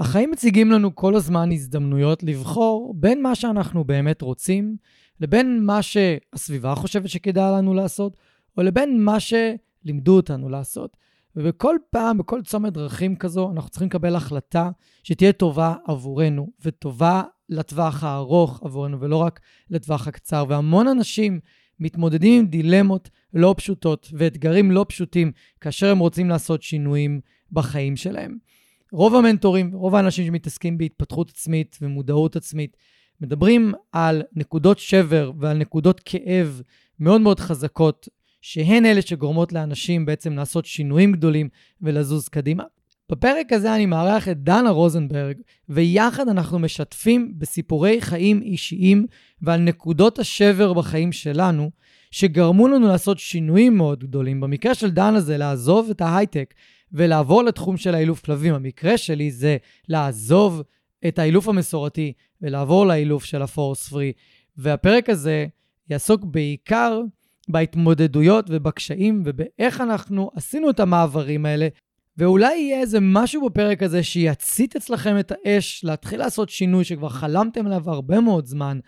החיים מציגים לנו כל הזמן הזדמנויות לבחור בין מה שאנחנו באמת רוצים, לבין מה שהסביבה חושבת שכדאי לנו לעשות, או לבין מה שלימדו אותנו לעשות. ובכל פעם, בכל צומת דרכים כזו, אנחנו צריכים לקבל החלטה שתהיה טובה עבורנו, וטובה לטווח הארוך עבורנו, ולא רק לטווח הקצר. והמון אנשים מתמודדים עם דילמות לא פשוטות ואתגרים לא פשוטים כאשר הם רוצים לעשות שינויים בחיים שלהם. רוב המנטורים, רוב האנשים שמתעסקים בהתפתחות עצמית ומודעות עצמית, מדברים על נקודות שבר ועל נקודות כאב מאוד מאוד חזקות, שהן אלה שגורמות לאנשים בעצם לעשות שינויים גדולים ולזוז קדימה. בפרק הזה אני מארח את דנה רוזנברג, ויחד אנחנו משתפים בסיפורי חיים אישיים ועל נקודות השבר בחיים שלנו, שגרמו לנו לעשות שינויים מאוד גדולים. במקרה של דנה זה לעזוב את ההייטק ולעבור לתחום של האילוף כלבים. המקרה שלי זה לעזוב את האילוף המסורתי ולעבור לאילוף של הפורס פרי. והפרק הזה יעסוק בעיקר בהתמודדויות ובקשיים ובאיך אנחנו עשינו את המעברים האלה. ואולי יהיה איזה משהו בפרק הזה שיצית אצלכם את האש, להתחיל לעשות שינוי שכבר חלמתם עליו הרבה מאוד זמן,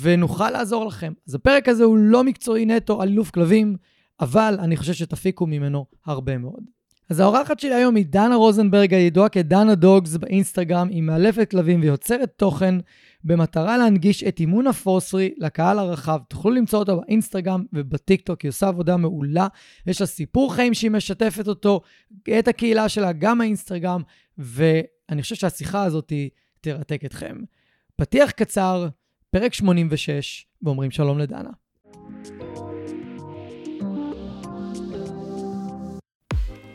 ונוכל לעזור לכם. אז הפרק הזה הוא לא מקצועי נטו על אילוף כלבים, אבל אני חושב שתפיקו ממנו הרבה מאוד. אז האורחת שלי היום היא דנה רוזנברג, הידועה כדנה דוגס באינסטגרם, היא מאלפת כלבים ויוצרת תוכן במטרה להנגיש את אימון ה force free לקהל הרחב. תוכלו למצוא אותה באינסטגרם ובטיקטוק, היא עושה עבודה מעולה. יש לה סיפור חיים שהיא משתפת אותו, את הקהילה שלה, גם האינסטגרם, ואני חושב שהשיחה הזאת תרתק אתכם. פתיח קצר, פרק 86, ואומרים שלום לדנה.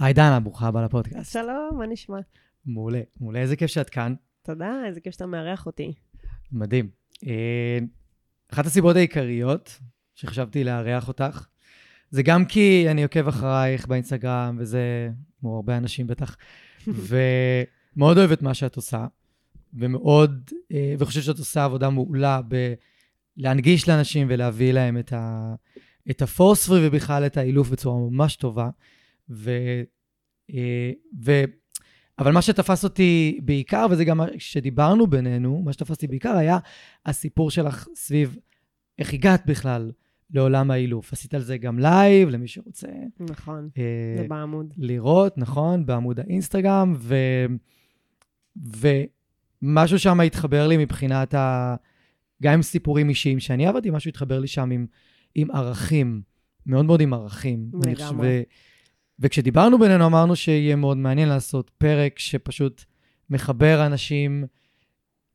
היי דנה, ברוכה הבאה לפודקאסט. שלום, מה נשמע? מעולה, מעולה, איזה כיף שאת כאן. תודה, איזה כיף שאתה מארח אותי. מדהים. אה, אחת הסיבות העיקריות שחשבתי לארח אותך, זה גם כי אני עוקב אחרייך באינסטגרם, וזה, כמו הרבה אנשים בטח, ומאוד אוהב את מה שאת עושה, ומאוד, אה, וחושב שאת עושה עבודה מעולה בלהנגיש לאנשים ולהביא להם את, ה, את הפוספרי ובכלל את האילוף בצורה ממש טובה. ו, אה, ו, אבל מה שתפס אותי בעיקר, וזה גם מה שדיברנו בינינו, מה שתפס אותי בעיקר היה הסיפור שלך סביב איך הגעת בכלל לעולם האילוף. עשית על זה גם live, למי שרוצה. נכון, אה, זה בעמוד. לראות, נכון, בעמוד האינסטגרם, ו, ומשהו שם התחבר לי מבחינת ה... גם עם סיפורים אישיים שאני עבדתי, משהו התחבר לי שם עם, עם ערכים, מאוד מאוד עם ערכים. לגמרי. וכשדיברנו בינינו אמרנו שיהיה מאוד מעניין לעשות פרק שפשוט מחבר אנשים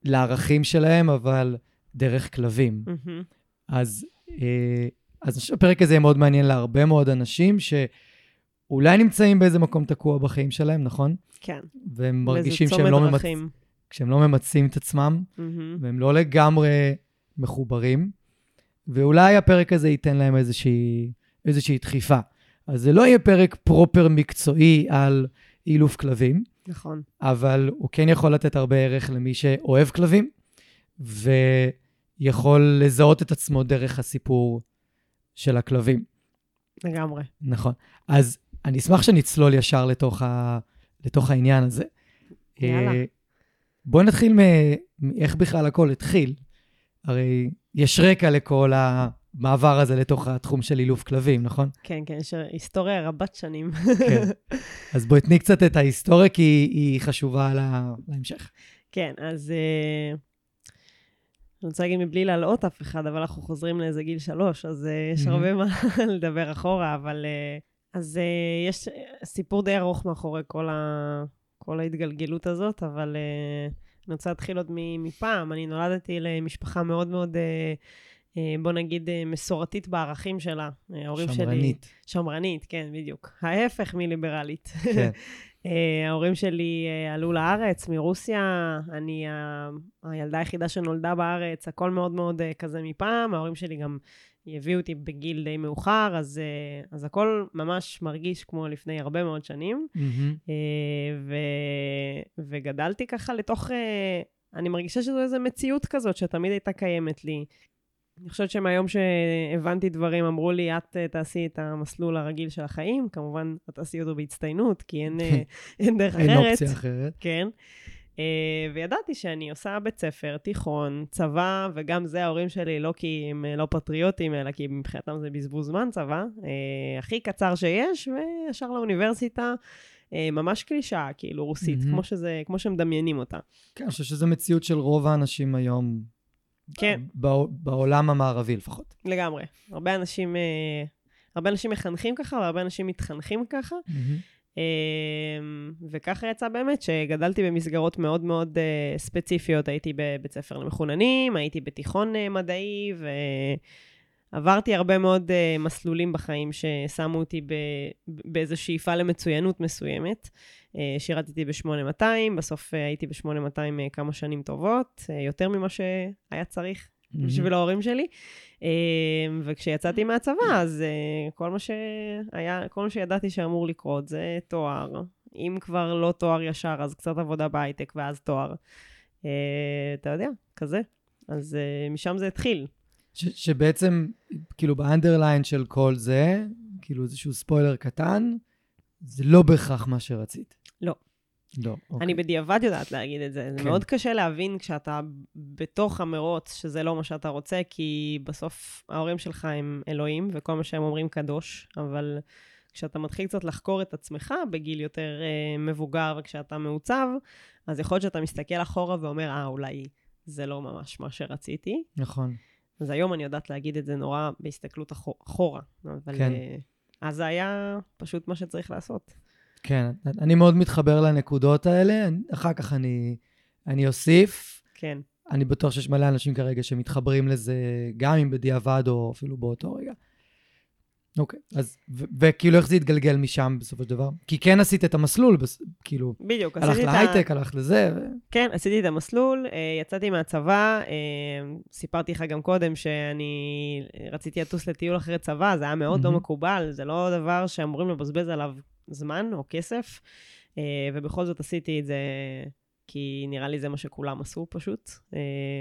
לערכים שלהם, אבל דרך כלבים. Mm-hmm. אז, אה, אז הפרק הזה יהיה מאוד מעניין להרבה מאוד אנשים שאולי נמצאים באיזה מקום תקוע בחיים שלהם, נכון? כן. והם מרגישים שהם לא, ממצ... כשהם לא ממצים את עצמם, mm-hmm. והם לא לגמרי מחוברים, ואולי הפרק הזה ייתן להם איזושהי, איזושהי דחיפה. אז זה לא יהיה פרק פרופר מקצועי על אילוף כלבים. נכון. אבל הוא כן יכול לתת הרבה ערך למי שאוהב כלבים, ויכול לזהות את עצמו דרך הסיפור של הכלבים. לגמרי. נכון. אז אני אשמח שנצלול ישר לתוך, ה... לתוך העניין הזה. יאללה. Uh, בואי נתחיל מאיך בכלל הכל התחיל. הרי יש רקע לכל, ה... המעבר הזה לתוך התחום של אילוף כלבים, נכון? כן, כן, יש היסטוריה רבת שנים. כן. אז בואי תני קצת את ההיסטוריה, כי היא חשובה לה, להמשך. כן, אז uh, אני רוצה להגיד מבלי להלאות אף אחד, אבל אנחנו חוזרים לאיזה גיל שלוש, אז uh, יש הרבה מה לדבר אחורה, אבל... Uh, אז uh, יש סיפור די ארוך מאחורי כל, ה, כל ההתגלגלות הזאת, אבל uh, אני רוצה להתחיל עוד מפעם. אני נולדתי למשפחה מאוד מאוד... Uh, בוא נגיד, מסורתית בערכים שלה. ההורים שמרנית. שלי... שמרנית. שמרנית, כן, בדיוק. ההפך מליברלית. כן. ההורים שלי עלו לארץ מרוסיה, אני הילדה היחידה שנולדה בארץ, הכל מאוד מאוד כזה מפעם. ההורים שלי גם הביאו אותי בגיל די מאוחר, אז, אז הכל ממש מרגיש כמו לפני הרבה מאוד שנים. Mm-hmm. ו, וגדלתי ככה לתוך... אני מרגישה שזו איזו מציאות כזאת שתמיד הייתה קיימת לי. אני חושבת שמהיום שהבנתי דברים, אמרו לי, את אה, תעשי את המסלול הרגיל של החיים. כמובן, את תעשי אותו בהצטיינות, כי אין, אה, אין דרך אחרת. אין אופציה אחרת. כן. Uh, וידעתי שאני עושה בית ספר, תיכון, צבא, וגם זה ההורים שלי, לא כי הם לא פטריוטים, אלא כי מבחינתם זה בזבוז זמן, צבא. Uh, הכי קצר שיש, וישר לאוניברסיטה. uh, ממש קלישה, כאילו, רוסית, mm-hmm. כמו, שזה, כמו שמדמיינים אותה. כן, אני חושב שזו מציאות של רוב האנשים היום כן. בעולם המערבי לפחות. לגמרי. הרבה אנשים, אה, הרבה אנשים מחנכים ככה, והרבה אנשים מתחנכים ככה. Mm-hmm. וככה יצא באמת שגדלתי במסגרות מאוד מאוד אה, ספציפיות. הייתי בבית ספר למחוננים, הייתי בתיכון מדעי, ועברתי הרבה מאוד מסלולים בחיים ששמו אותי באיזו שאיפה למצוינות מסוימת. אה, שירתתי ב-8200, בסוף אה, הייתי ב-8200 אה, כמה שנים טובות, יותר ממה שהיה צריך בשביל ההורים שלי. וכשיצאתי מהצבא, אז כל מה שהיה, כל מה שידעתי שאמור לקרות זה תואר. אם כבר לא תואר ישר, אז קצת עבודה בהייטק ואז תואר. אתה יודע, כזה. אז משם זה התחיל. ש- שבעצם, כאילו, באנדרליין של כל זה, כאילו איזשהו ספוילר קטן, זה לא בהכרח מה שרצית. לא. לא, אוקיי. אני בדיעבד יודעת להגיד את זה. כן. זה מאוד קשה להבין כשאתה בתוך המרוץ שזה לא מה שאתה רוצה, כי בסוף ההורים שלך הם אלוהים, וכל מה שהם אומרים קדוש, אבל כשאתה מתחיל קצת לחקור את עצמך בגיל יותר אה, מבוגר, וכשאתה מעוצב, אז יכול להיות שאתה מסתכל אחורה ואומר, אה, אולי זה לא ממש מה שרציתי. נכון. אז היום אני יודעת להגיד את זה נורא בהסתכלות אחורה, אבל כן. אה, אז זה היה פשוט מה שצריך לעשות. כן, אני מאוד מתחבר לנקודות האלה, אחר כך אני, אני אוסיף. כן. אני בטוח שיש מלא אנשים כרגע שמתחברים לזה, גם אם בדיעבד או אפילו באותו רגע. אוקיי, אז, וכאילו איך זה התגלגל משם בסופו של דבר? כי כן עשית את המסלול, בס, כאילו... בדיוק, ה... הלכת להייטק, הלכת לזה. ו... כן, עשיתי את המסלול, אה, יצאתי מהצבא, אה, סיפרתי לך גם קודם שאני רציתי לטוס לטיול אחרי צבא, זה היה מאוד mm-hmm. לא מקובל, זה לא דבר שאמורים לבזבז עליו זמן או כסף, אה, ובכל זאת עשיתי את זה כי נראה לי זה מה שכולם עשו פשוט. אה,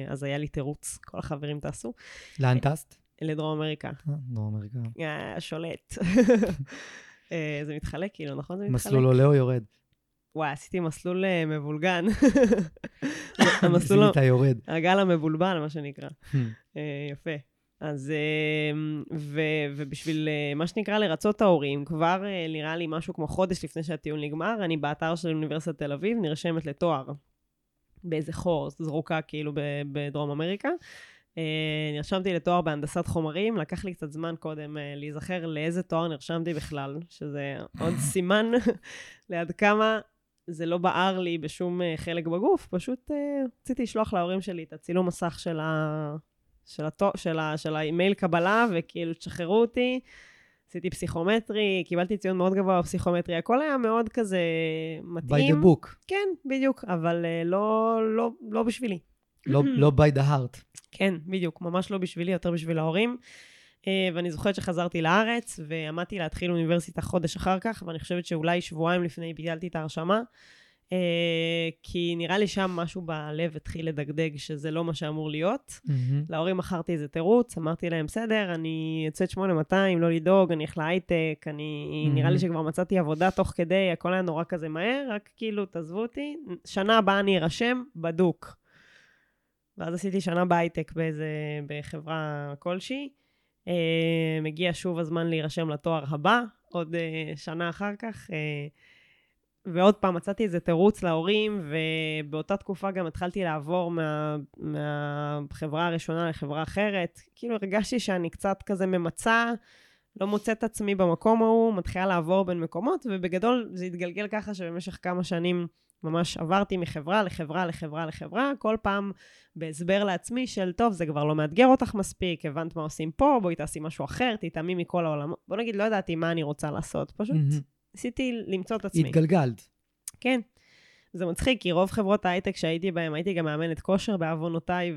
אז היה לי תירוץ, כל החברים טסו. לאן טסת? לדרום אמריקה. אה, דרום אמריקה. שולט. זה מתחלק כאילו, נכון? זה מתחלק. מסלול עולה או יורד? וואי, עשיתי מסלול מבולגן. המסלול... עשית יורד. הגל המבולבן, מה שנקרא. יפה. אז, אמ, ו, ובשביל אה, מה שנקרא לרצות את ההורים, כבר אה, נראה לי משהו כמו חודש לפני שהטיול נגמר, אני באתר של אוניברסיטת תל אביב נרשמת לתואר באיזה חור, זרוקה כאילו בדרום אמריקה. אה, נרשמתי לתואר בהנדסת חומרים, לקח לי קצת זמן קודם להיזכר לאיזה תואר נרשמתי בכלל, שזה עוד סימן לעד כמה זה לא בער לי בשום חלק בגוף, פשוט רציתי לשלוח להורים שלי את הצילום מסך של, ה... של, התו, של, ה, של האימייל קבלה, וכאילו, תשחררו אותי. עשיתי פסיכומטרי, קיבלתי ציון מאוד גבוה בפסיכומטרי, הכל היה מאוד כזה מתאים. by the book. כן, בדיוק, אבל uh, לא, לא, לא בשבילי. לא, לא by the heart. כן, בדיוק, ממש לא בשבילי, יותר בשביל ההורים. Uh, ואני זוכרת שחזרתי לארץ, ועמדתי להתחיל אוניברסיטה חודש אחר כך, ואני חושבת שאולי שבועיים לפני ביטלתי את ההרשמה. אה, כי נראה לי שם משהו בלב התחיל לדגדג שזה לא מה שאמור להיות. Mm-hmm. להורים מכרתי איזה תירוץ, אמרתי להם, בסדר, אני יוצאת 8200, לא לדאוג, אני אלך להייטק, אני... Mm-hmm. נראה לי שכבר מצאתי עבודה תוך כדי, הכל היה נורא כזה מהר, רק כאילו, תעזבו אותי, שנה הבאה אני ארשם, בדוק. ואז עשיתי שנה בהייטק באיזה, בחברה כלשהי. אה, מגיע שוב הזמן להירשם לתואר הבא, עוד אה, שנה אחר כך. ועוד פעם, מצאתי איזה תירוץ להורים, ובאותה תקופה גם התחלתי לעבור מה, מהחברה הראשונה לחברה אחרת. כאילו הרגשתי שאני קצת כזה ממצה, לא מוצאת עצמי במקום ההוא, מתחילה לעבור בין מקומות, ובגדול זה התגלגל ככה שבמשך כמה שנים ממש עברתי מחברה לחברה לחברה לחברה, כל פעם בהסבר לעצמי של, טוב, זה כבר לא מאתגר אותך מספיק, הבנת מה עושים פה, בואי תעשי משהו אחר, תתאמי מכל העולם. בוא נגיד, לא ידעתי מה אני רוצה לעשות, פשוט ניסיתי למצוא את עצמי. התגלגלת. כן. זה מצחיק, כי רוב חברות ההייטק שהייתי בהן, הייתי גם מאמנת כושר בעוונותיי,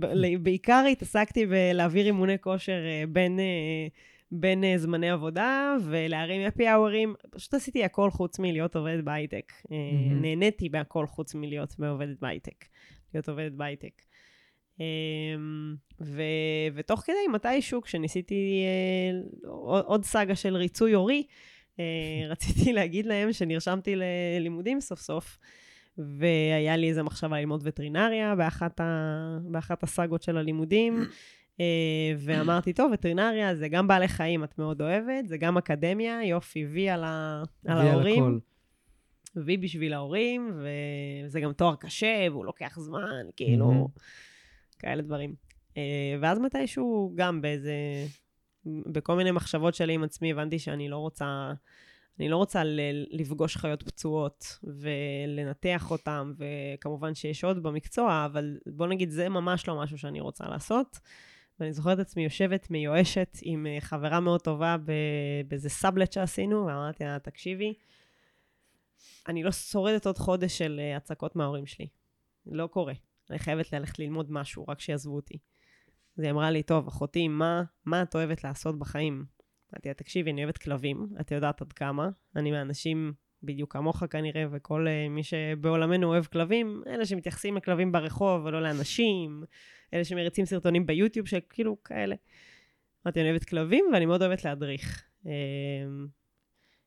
ובעיקר התעסקתי בלהעביר אימוני כושר אה, בין, אה, בין אה, זמני עבודה ולהרים אפי האוורים. פשוט עשיתי הכל חוץ מלהיות עובדת בהייטק. Mm-hmm. נהניתי בהכל חוץ מלהיות עובדת בהייטק. להיות עובדת בהייטק. ו, ותוך כדי, מתישהו, כשניסיתי עוד סאגה של ריצוי הורי, רציתי להגיד להם שנרשמתי ללימודים סוף סוף, והיה לי איזו מחשבה ללמוד וטרינריה באחת, ה... באחת הסאגות של הלימודים. אה, ואמרתי, טוב, וטרינריה זה גם בעלי חיים, את מאוד אוהבת, זה גם אקדמיה, יופי, וי על, ה... על ההורים. וי בשביל ההורים, וזה גם תואר קשה, והוא לוקח זמן, כאילו, כאלה דברים. אה, ואז מתישהו, גם באיזה בכל מיני מחשבות שלי עם עצמי הבנתי שאני לא רוצה, אני לא רוצה לפגוש חיות פצועות ולנתח אותן, וכמובן שיש עוד במקצוע, אבל בוא נגיד, זה ממש לא משהו שאני רוצה לעשות. ואני זוכרת את עצמי יושבת מיואשת עם אה, חברה מאוד טובה באיזה סאבלט שעשינו, ואמרתי לה, תקשיבי, אני לא שורדת עוד חודש של אה, הצקות מההורים שלי. לא קורה. אני חייבת ללכת ללמוד משהו, רק שיעזבו אותי. אז היא אמרה לי, טוב, אחותי, מה, מה את אוהבת לעשות בחיים? אמרתי לה, תקשיבי, אני אוהבת כלבים, את יודעת עד כמה. אני מאנשים בדיוק כמוך כנראה, וכל uh, מי שבעולמנו אוהב כלבים, אלה שמתייחסים לכלבים ברחוב ולא לאנשים, אלה שמריצים סרטונים ביוטיוב, שכאילו כאלה. אמרתי, אני אוהבת כלבים ואני מאוד אוהבת להדריך. Uh,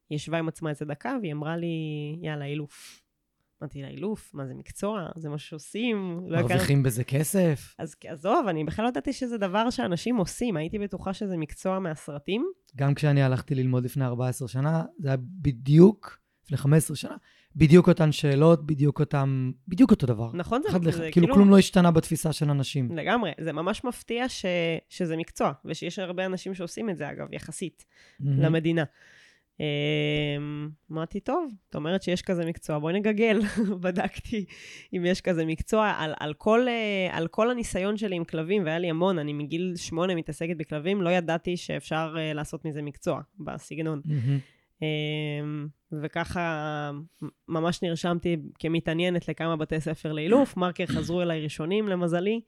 היא ישבה עם עצמה איזה דקה והיא אמרה לי, יאללה, אילוף. אמרתי לה, אילוף, מה זה מקצוע? זה מה שעושים? לא מרוויחים בזה כסף? אז עזוב, אני בכלל לא ידעתי שזה דבר שאנשים עושים, הייתי בטוחה שזה מקצוע מהסרטים. גם כשאני הלכתי ללמוד לפני 14 שנה, זה היה בדיוק, לפני 15 שנה, בדיוק אותן שאלות, בדיוק אותם, בדיוק אותו דבר. נכון, זה, זה כאילו, כאילו כלום לא השתנה בתפיסה של אנשים. לגמרי, זה ממש מפתיע ש, שזה מקצוע, ושיש הרבה אנשים שעושים את זה, אגב, יחסית mm-hmm. למדינה. אמ, אמרתי, טוב, את אומרת שיש כזה מקצוע, בואי נגגל. בדקתי אם יש כזה מקצוע. על, על, כל, אה, על כל הניסיון שלי עם כלבים, והיה לי המון, אני מגיל שמונה מתעסקת בכלבים, לא ידעתי שאפשר אה, לעשות מזה מקצוע בסגנון. Mm-hmm. וככה ממש נרשמתי כמתעניינת לכמה בתי ספר לאילוף. מרקר חזרו אליי ראשונים, למזלי.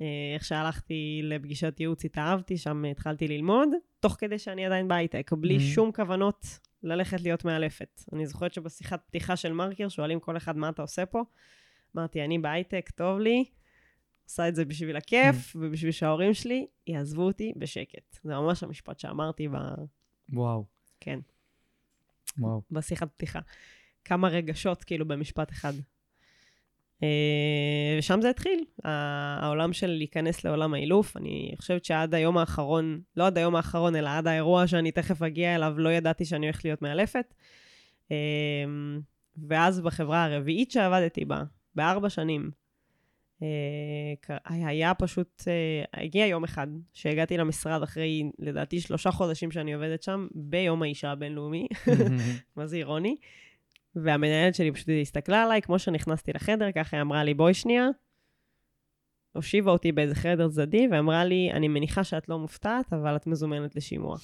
אה, איך שהלכתי לפגישת ייעוץ, התאהבתי, שם התחלתי ללמוד, תוך כדי שאני עדיין בהייטק, בלי mm. שום כוונות ללכת להיות מאלפת. אני זוכרת שבשיחת פתיחה של מרקר, שואלים כל אחד מה אתה עושה פה. אמרתי, אני בהייטק, טוב לי, עושה את זה בשביל הכיף, mm. ובשביל שההורים שלי יעזבו אותי בשקט. זה ממש המשפט שאמרתי ב... וואו. כן. וואו. בשיחת פתיחה. כמה רגשות, כאילו, במשפט אחד. אה, ושם זה התחיל, העולם של להיכנס לעולם האילוף. אני חושבת שעד היום האחרון, לא עד היום האחרון, אלא עד האירוע שאני תכף אגיע אליו, לא ידעתי שאני הולכת להיות מאלפת. אה, ואז בחברה הרביעית שעבדתי בה, בארבע שנים, אה, היה פשוט, הגיע יום אחד שהגעתי למשרד אחרי, לדעתי, שלושה חודשים שאני עובדת שם, ביום האישה הבינלאומי, מה זה אירוני. והמנהלת שלי פשוט הסתכלה עליי, כמו שנכנסתי לחדר, ככה היא אמרה לי, בואי שנייה. הושיבה אותי באיזה חדר צדדי, ואמרה לי, אני מניחה שאת לא מופתעת, אבל את מזומנת לשימוע.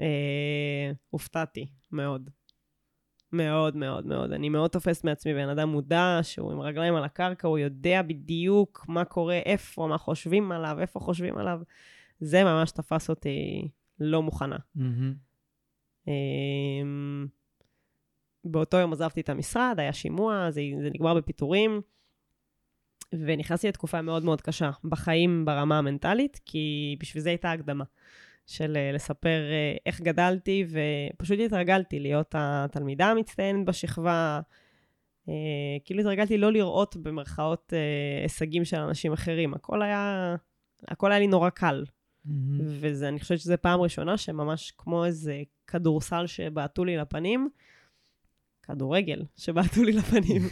אה, הופתעתי, מאוד. מאוד מאוד מאוד. אני מאוד תופסת מעצמי בן אדם מודע, שהוא עם רגליים על הקרקע, הוא יודע בדיוק מה קורה, איפה, מה חושבים עליו, איפה חושבים עליו. זה ממש תפס אותי לא מוכנה. Mm-hmm. באותו יום עזבתי את המשרד, היה שימוע, זה, זה נגמר בפיטורים, ונכנסתי לתקופה מאוד מאוד קשה בחיים ברמה המנטלית, כי בשביל זה הייתה הקדמה של אה, לספר אה, איך גדלתי, ופשוט התרגלתי להיות התלמידה המצטיינת בשכבה. אה, כאילו התרגלתי לא לראות במרכאות הישגים של אנשים אחרים. הכל היה, הכל היה לי נורא קל. וזה, אני חושבת שזו פעם ראשונה שממש כמו איזה כדורסל שבעטו לי לפנים, כדורגל שבעטו לי לפנים.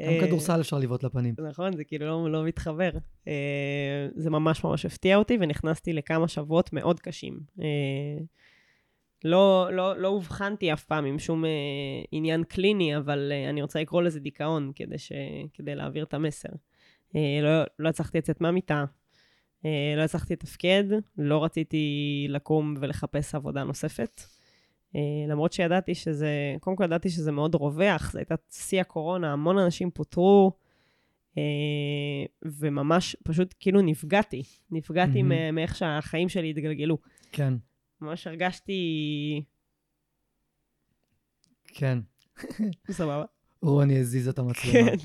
גם כדורסל אפשר לבעוט לפנים. נכון, זה כאילו לא, לא מתחבר. אה, זה ממש ממש הפתיע אותי, ונכנסתי לכמה שבועות מאוד קשים. אה, לא, לא, לא אובחנתי אף פעם עם שום אה, עניין קליני, אבל אה, אני רוצה לקרוא לזה דיכאון כדי, ש, כדי להעביר את המסר. אה, לא, לא הצלחתי לצאת מהמיטה, אה, לא הצלחתי לתפקד, לא רציתי לקום ולחפש עבודה נוספת. אה, למרות שידעתי שזה, קודם כל ידעתי שזה מאוד רווח, זו הייתה שיא הקורונה, המון אנשים פוטרו, אה, וממש פשוט כאילו נפגעתי. נפגעתי מהמם. מאיך שהחיים שלי התגלגלו. כן, ממש הרגשתי... כן. סבבה. רוני הזיז את המצלמה. כן,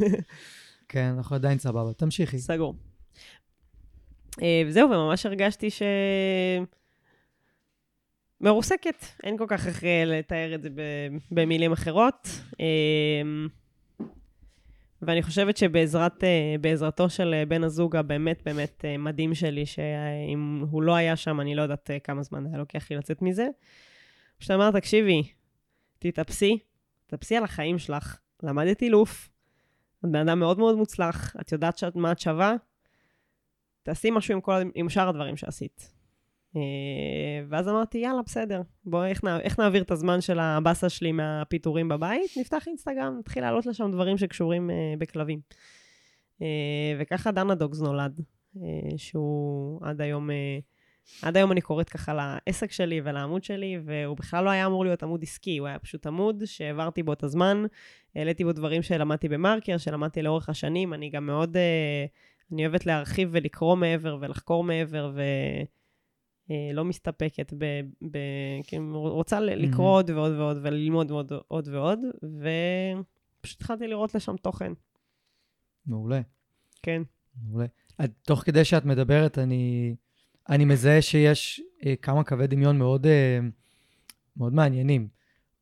כן, אנחנו עדיין סבבה. תמשיכי. סגור. אה, וזהו, וממש הרגשתי ש... מרוסקת. אין כל כך איך אה, לתאר את זה במילים אחרות. אה, ואני חושבת שבעזרתו של אה, בן הזוג הבאמת באמת אה, מדהים שלי, שאם הוא לא היה שם, אני לא יודעת אה, כמה זמן היה לוקח לי לצאת מזה. פשוט אמר, תקשיבי, תתאפסי, תתאפסי על החיים שלך. למדת אילוף, את בן אדם מאוד מאוד מוצלח, את יודעת מה את שווה, תעשי משהו עם, כל, עם שאר הדברים שעשית. אה, ואז אמרתי, יאללה, בסדר, בואי, איך, נע, איך נעביר את הזמן של הבאסה שלי מהפיטורים בבית? נפתח אינסטגרם, נתחיל להעלות לשם דברים שקשורים אה, בכלבים. אה, וככה דנה דוגס נולד, אה, שהוא עד היום, אה, עד היום אני קוראת ככה לעסק שלי ולעמוד שלי, והוא בכלל לא היה אמור להיות עמוד עסקי, הוא היה פשוט עמוד שהעברתי בו את הזמן, העליתי בו דברים שלמדתי במרקר, שלמדתי לאורך השנים, אני גם מאוד, אה, אני אוהבת להרחיב ולקרוא מעבר ולחקור מעבר, ו... אה, לא מסתפקת ב... ב כאילו, רוצה לקרוא עוד ועוד ועוד וללמוד עוד, עוד ועוד, ופשוט התחלתי לראות לשם תוכן, מעולה. כן. מעולה. את- תוך כדי שאת מדברת, אני, אני מזהה שיש אה, כמה קווי דמיון מאוד, אה, מאוד מעניינים.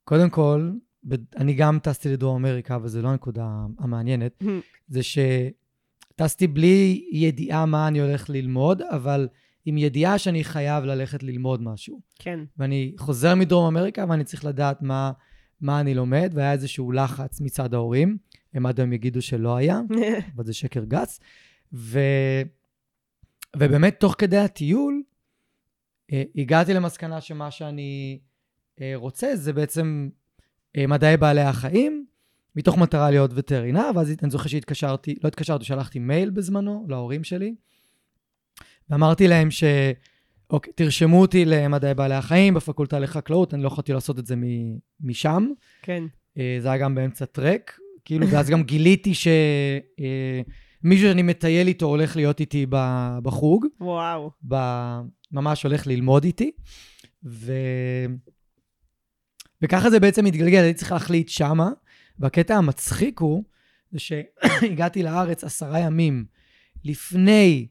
קודם כל, ב, אני גם טסתי לדרום אמריקה, וזו לא הנקודה המעניינת, זה שטסתי בלי ידיעה מה אני הולך ללמוד, אבל עם ידיעה שאני חייב ללכת ללמוד משהו. כן. ואני חוזר מדרום אמריקה ואני צריך לדעת מה, מה אני לומד, והיה איזשהו לחץ מצד ההורים. הם עד היום יגידו שלא היה, אבל זה שקר גס. ו... ובאמת, תוך כדי הטיול, אה, הגעתי למסקנה שמה שאני אה, רוצה זה בעצם אה, מדעי בעלי החיים, מתוך מטרה להיות וטרינר, ואז אני זוכר שהתקשרתי, לא התקשרתי, שלחתי מייל בזמנו להורים שלי, ואמרתי להם ש... אוקיי, תרשמו אותי למדעי בעלי החיים בפקולטה לחקלאות, אני לא יכולתי לעשות את זה מ- משם. כן. אה, זה היה גם באמצע טרק, כאילו, ואז גם גיליתי שמישהו שאני מטייל איתו הולך להיות איתי ב- בחוג, וואו. ב- ממש הולך ללמוד איתי, ו... וככה זה בעצם התגלגל, הייתי צריך להחליט שמה, והקטע המצחיק הוא, זה שהגעתי לארץ עשרה ימים לפני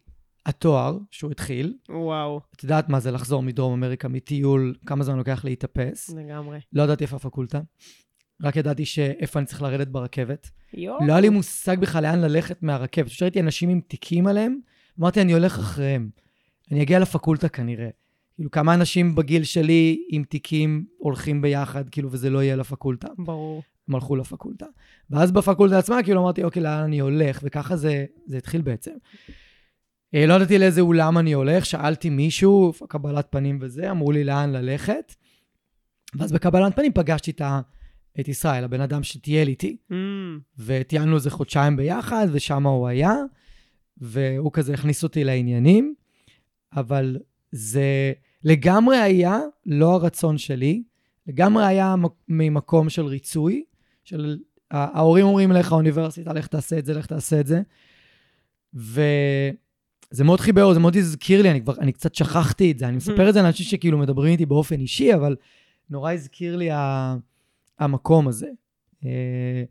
התואר שהוא התחיל. וואו. את יודעת מה זה לחזור מדרום אמריקה מטיול, כמה זמן לוקח להתאפס. לגמרי. לא ידעתי איפה הפקולטה, רק ידעתי שאיפה אני צריך לרדת ברכבת. יואו. לא היה לי מושג בכלל לאן ללכת מהרכבת. פשוט ראיתי אנשים עם תיקים עליהם, אמרתי, אני הולך אחריהם. אני אגיע לפקולטה כנראה. כאילו, כמה אנשים בגיל שלי עם תיקים הולכים ביחד, כאילו, וזה לא יהיה לפקולטה. ברור. הם הלכו לפקולטה. ואז בפקולטה עצמה, כאילו, אמרתי, אוקיי, לאן אני הולך? וככה זה, זה התחיל בעצם. אה, לא ידעתי לאיזה אולם אני הולך, שאלתי מישהו, קבלת פנים וזה, אמרו לי לאן ללכת. ואז בקבלת פנים פגשתי את, ה, את ישראל, הבן אדם שטייל איתי. Mm, וטיילנו איזה חודשיים ביחד, ושם הוא היה, והוא כזה הכניס אותי לעניינים, אבל זה לגמרי היה לא הרצון שלי, לגמרי היה ממקום של ריצוי, של ההורים אומרים לך, האוניברסיטה, לך תעשה את זה, לך תעשה את זה. וזה מאוד חיבר, זה מאוד הזכיר לי, אני כבר, אני קצת שכחתי את זה, אני מספר את זה לאנשים שכאילו מדברים איתי באופן אישי, אבל נורא הזכיר לי ה- המקום הזה. אה,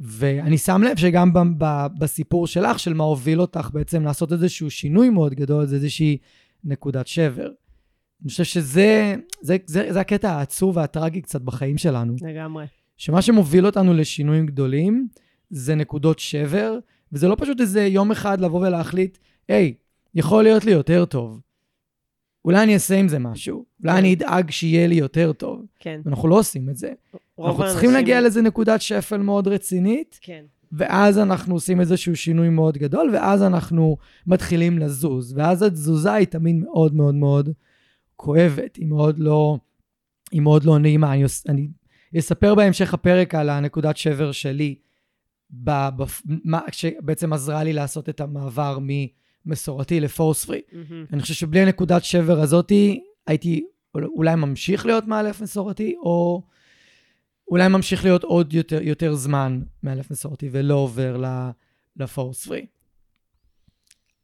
ואני שם לב שגם ב- ב- בסיפור שלך, של מה הוביל אותך בעצם לעשות איזשהו שינוי מאוד גדול, זה איזושהי נקודת שבר. אני חושב שזה זה, זה, זה הקטע העצוב והטרגי קצת בחיים שלנו. לגמרי. שמה שמוביל אותנו לשינויים גדולים זה נקודות שבר, וזה לא פשוט איזה יום אחד לבוא ולהחליט, היי, יכול להיות לי יותר טוב. אולי אני אעשה עם זה משהו, אולי כן. אני אדאג שיהיה לי יותר טוב. כן. ואנחנו לא עושים את זה. אנחנו צריכים האנשים- להגיע לאיזה נקודת שפל מאוד רצינית, כן. ואז אנחנו עושים איזשהו שינוי מאוד גדול, ואז אנחנו מתחילים לזוז. ואז התזוזה היא תמיד מאוד מאוד מאוד כואבת, היא מאוד לא, היא מאוד לא נעימה. אני, אוס- אני אספר בהמשך הפרק על הנקודת שבר שלי, ב, ב, מה, שבעצם עזרה לי לעשות את המעבר ממסורתי לפורס פרי. מהמם. אני חושב שבלי הנקודת שבר הזאתי, הייתי אולי ממשיך להיות מאלף מסורתי, או אולי ממשיך להיות עוד יותר, יותר זמן מאלף מסורתי, ולא עובר לפורס פרי.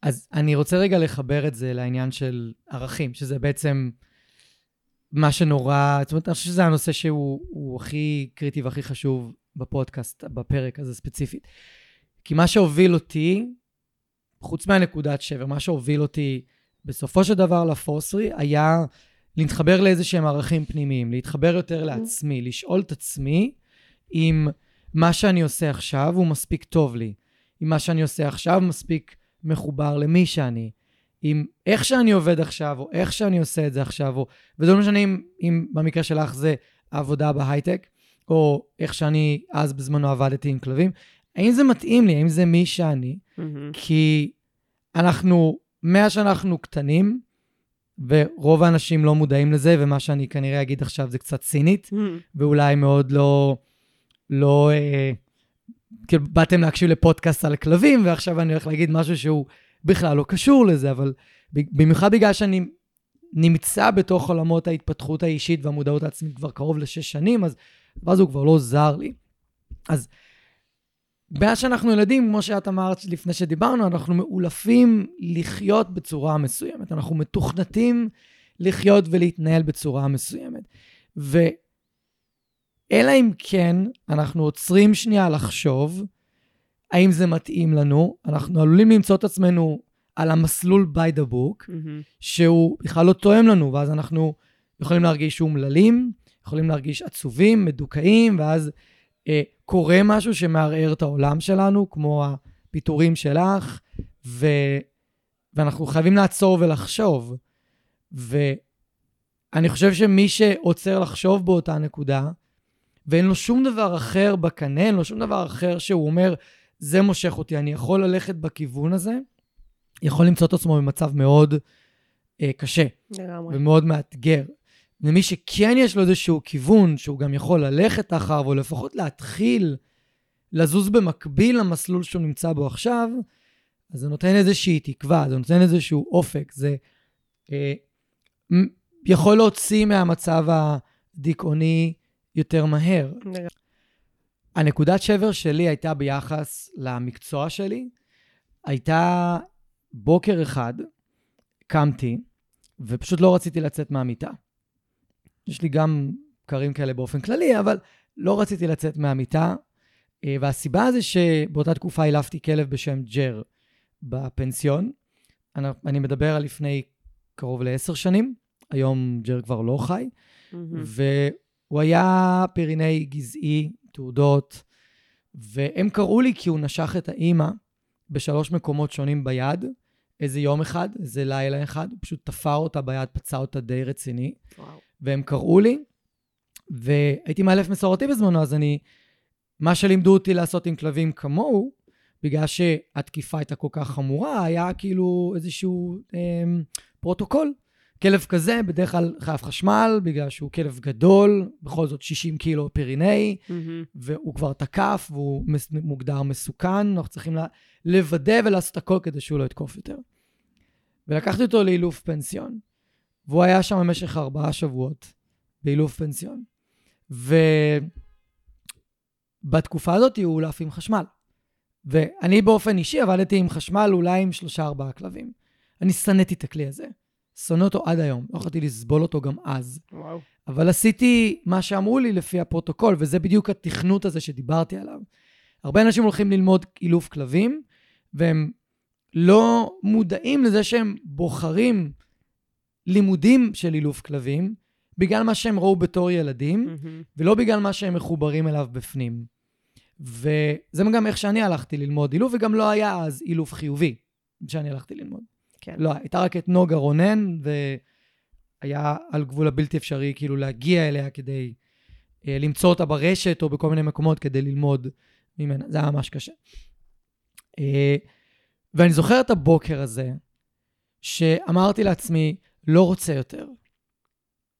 אז אני רוצה רגע לחבר את זה לעניין של ערכים, שזה בעצם מה שנורא, זאת אומרת, אני חושב שזה הנושא שהוא הוא הכי קריטי והכי חשוב בפודקאסט, בפרק הזה ספציפית. כי מה שהוביל אותי, חוץ מהנקודת שבר, מה שהוביל אותי בסופו של דבר לפורסרי היה להתחבר לאיזה שהם ערכים פנימיים, להתחבר יותר לעצמי, לשאול את עצמי אם מה שאני עושה עכשיו הוא מספיק טוב לי, אם מה שאני עושה עכשיו מספיק מחובר למי שאני, אם איך שאני עובד עכשיו, או איך שאני עושה את זה עכשיו, או... וזה לא משנה אם, אם במקרה שלך זה העבודה בהייטק, או איך שאני אז בזמנו עבדתי עם כלבים, האם זה מתאים לי, האם זה מי שאני, מהמם. כי אנחנו, מאז שאנחנו קטנים, ורוב האנשים לא מודעים לזה, ומה שאני כנראה אגיד עכשיו זה קצת צינית, מהמם. ואולי מאוד לא, לא, אה, כאילו, באתם להקשיב לפודקאסט על כלבים, ועכשיו אני הולך להגיד משהו שהוא בכלל לא קשור לזה, אבל במיוחד בגלל שאני נמצא בתוך עולמות ההתפתחות האישית והמודעות העצמית כבר קרוב לשש שנים, אז הדבר הזה הוא כבר לא זר לי. אז מאז שאנחנו ילדים, כמו שאת אמרת לפני שדיברנו, אנחנו מאולפים לחיות בצורה מסוימת. אנחנו מתוכנתים לחיות ולהתנהל בצורה מסוימת. ואלא אם כן, אנחנו עוצרים שנייה לחשוב האם זה מתאים לנו, אנחנו עלולים למצוא את עצמנו על המסלול by the book, מהמם. שהוא בכלל לא תואם לנו, ואז אנחנו יכולים להרגיש אומללים, יכולים להרגיש עצובים, מדוכאים, ואז קורה משהו שמערער את העולם שלנו, כמו הפיטורים שלך, ו... ואנחנו חייבים לעצור ולחשוב. ואני חושב שמי שעוצר לחשוב באותה נקודה, ואין לו שום דבר אחר בקנה, אין לו שום דבר אחר שהוא אומר, זה מושך אותי, אני יכול ללכת בכיוון הזה, יכול למצוא את עצמו במצב מאוד אה, קשה לגמרי. ומאוד מאתגר. ומי שכן יש לו איזשהו כיוון שהוא גם יכול ללכת אחריו, או לפחות להתחיל לזוז במקביל למסלול שהוא נמצא בו עכשיו, אז זה נותן איזושהי תקווה, זה נותן איזשהו אופק, זה אה, יכול להוציא מהמצב הדיכאוני יותר מהר. הנקודת שבר שלי הייתה ביחס למקצוע שלי. הייתה בוקר אחד, קמתי, ופשוט לא רציתי לצאת מהמיטה. יש לי גם בקרים כאלה באופן כללי, אבל לא רציתי לצאת מהמיטה. אה, והסיבה זה שבאותה תקופה העלפתי כלב בשם ג'ר בפנסיון. אני, אני מדבר על לפני קרוב לעשר שנים, היום ג'ר כבר לא חי. מהמם. והוא היה פיריני גזעי, תעודות, והם קראו לי כי הוא נשך את האימא בשלוש מקומות שונים ביד, איזה יום אחד, איזה לילה אחד, הוא פשוט תפר אותה ביד, פצע אותה די רציני, וואו. והם קראו לי, והייתי מאלף מסורתי בזמנו, אז אני, מה שלימדו אותי לעשות עם כלבים כמוהו, בגלל שהתקיפה הייתה כל כך חמורה, היה כאילו איזשהו אה, פרוטוקול. כלב כזה בדרך כלל חייב חשמל, בגלל שהוא כלב גדול, בכל זאת 60 קילו פיריני, מהמם. והוא כבר תקף, והוא מס- מוגדר מסוכן, אנחנו צריכים לוודא ולעשות הכל כדי שהוא לא יתקוף יותר. ולקחתי אותו לאילוף פנסיון, והוא היה שם במשך ארבעה שבועות, באילוף פנסיון. ובתקופה הזאת הוא אולף עם חשמל. ואני באופן אישי עבדתי עם חשמל אולי עם שלושה ארבעה כלבים. אני שנאתי את הכלי הזה. שונא אותו עד היום, לא יכולתי לסבול אותו גם אז. וואו. אבל עשיתי מה שאמרו לי לפי הפרוטוקול, וזה בדיוק התכנות הזה שדיברתי עליו. הרבה אנשים הולכים ללמוד אילוף כלבים, והם לא מודעים לזה שהם בוחרים לימודים של אילוף כלבים, בגלל מה שהם ראו בתור ילדים, מהמם. ולא בגלל מה שהם מחוברים אליו בפנים. וזה גם איך שאני הלכתי ללמוד אילוף, וגם לא היה אז אילוף חיובי שאני הלכתי ללמוד. כן. לא, הייתה רק את נוגה רונן, היה על גבול הבלתי אפשרי כאילו להגיע אליה כדי אה, למצוא אותה ברשת או בכל מיני מקומות כדי ללמוד ממנה. זה היה ממש קשה. אה, ואני זוכר את הבוקר הזה, שאמרתי לעצמי, לא רוצה יותר.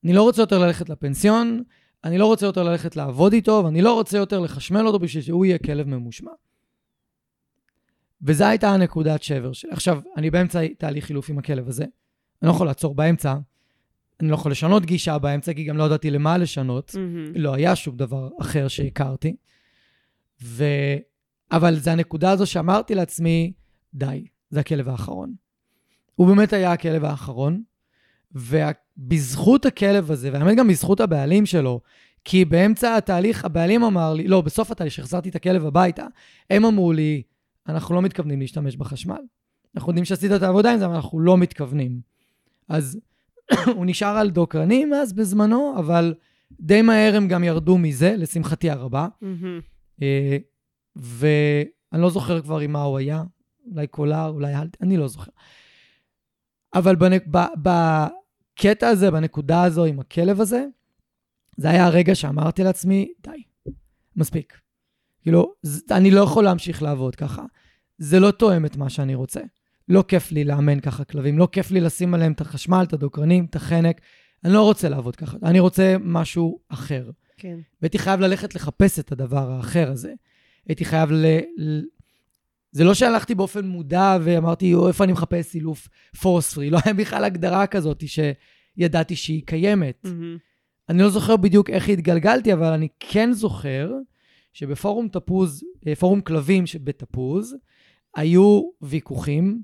אני לא רוצה יותר ללכת לפנסיון, אני לא רוצה יותר ללכת לעבוד איתו, ואני לא רוצה יותר לחשמל אותו בשביל שהוא יהיה כלב ממושמע. וזו הייתה הנקודת שבר שלי. עכשיו, אני באמצע תהליך חילוף עם הכלב הזה. אני לא יכול לעצור באמצע. אני לא יכול לשנות גישה באמצע, כי גם לא ידעתי למה לשנות. מהמם. לא היה שום דבר אחר שהכרתי. ו... אבל זו הנקודה הזו שאמרתי לעצמי, די, זה הכלב האחרון. הוא באמת היה הכלב האחרון, ובזכות הכלב הזה, והאמת גם בזכות הבעלים שלו, כי באמצע התהליך הבעלים אמר לי, לא, בסוף התהליך, כשהחזרתי את הכלב הביתה, הם אמרו לי, אנחנו לא מתכוונים להשתמש בחשמל. אנחנו יודעים שעשית את העבודה עם זה, אבל אנחנו לא מתכוונים. אז הוא נשאר על דוקרנים אז בזמנו, אבל די מהר הם גם ירדו מזה, לשמחתי הרבה. אה, ואני לא זוכר כבר עם מה הוא היה, אולי קולר, אולי אלט, אני לא זוכר. אבל בנק, ב, בקטע הזה, בנקודה הזו עם הכלב הזה, זה היה הרגע שאמרתי לעצמי, די, מספיק. כאילו, אני לא יכול להמשיך לעבוד ככה. זה לא תואם את מה שאני רוצה. לא כיף לי לאמן ככה כלבים, לא כיף לי לשים עליהם את החשמל, את הדוקרנים, את החנק. אני לא רוצה לעבוד ככה, אני רוצה משהו אחר. כן. והייתי חייב ללכת לחפש את הדבר האחר הזה. הייתי חייב ל... זה לא שהלכתי באופן מודע ואמרתי, "יו, איפה אני מחפש סילוף פורס פרי? לא היה בכלל הגדרה כזאת שידעתי שהיא קיימת. מהמם. אני לא זוכר בדיוק איך התגלגלתי, אבל אני כן זוכר שבפורום תפוז, אה, פורום כלבים שבתפוז, היו ויכוחים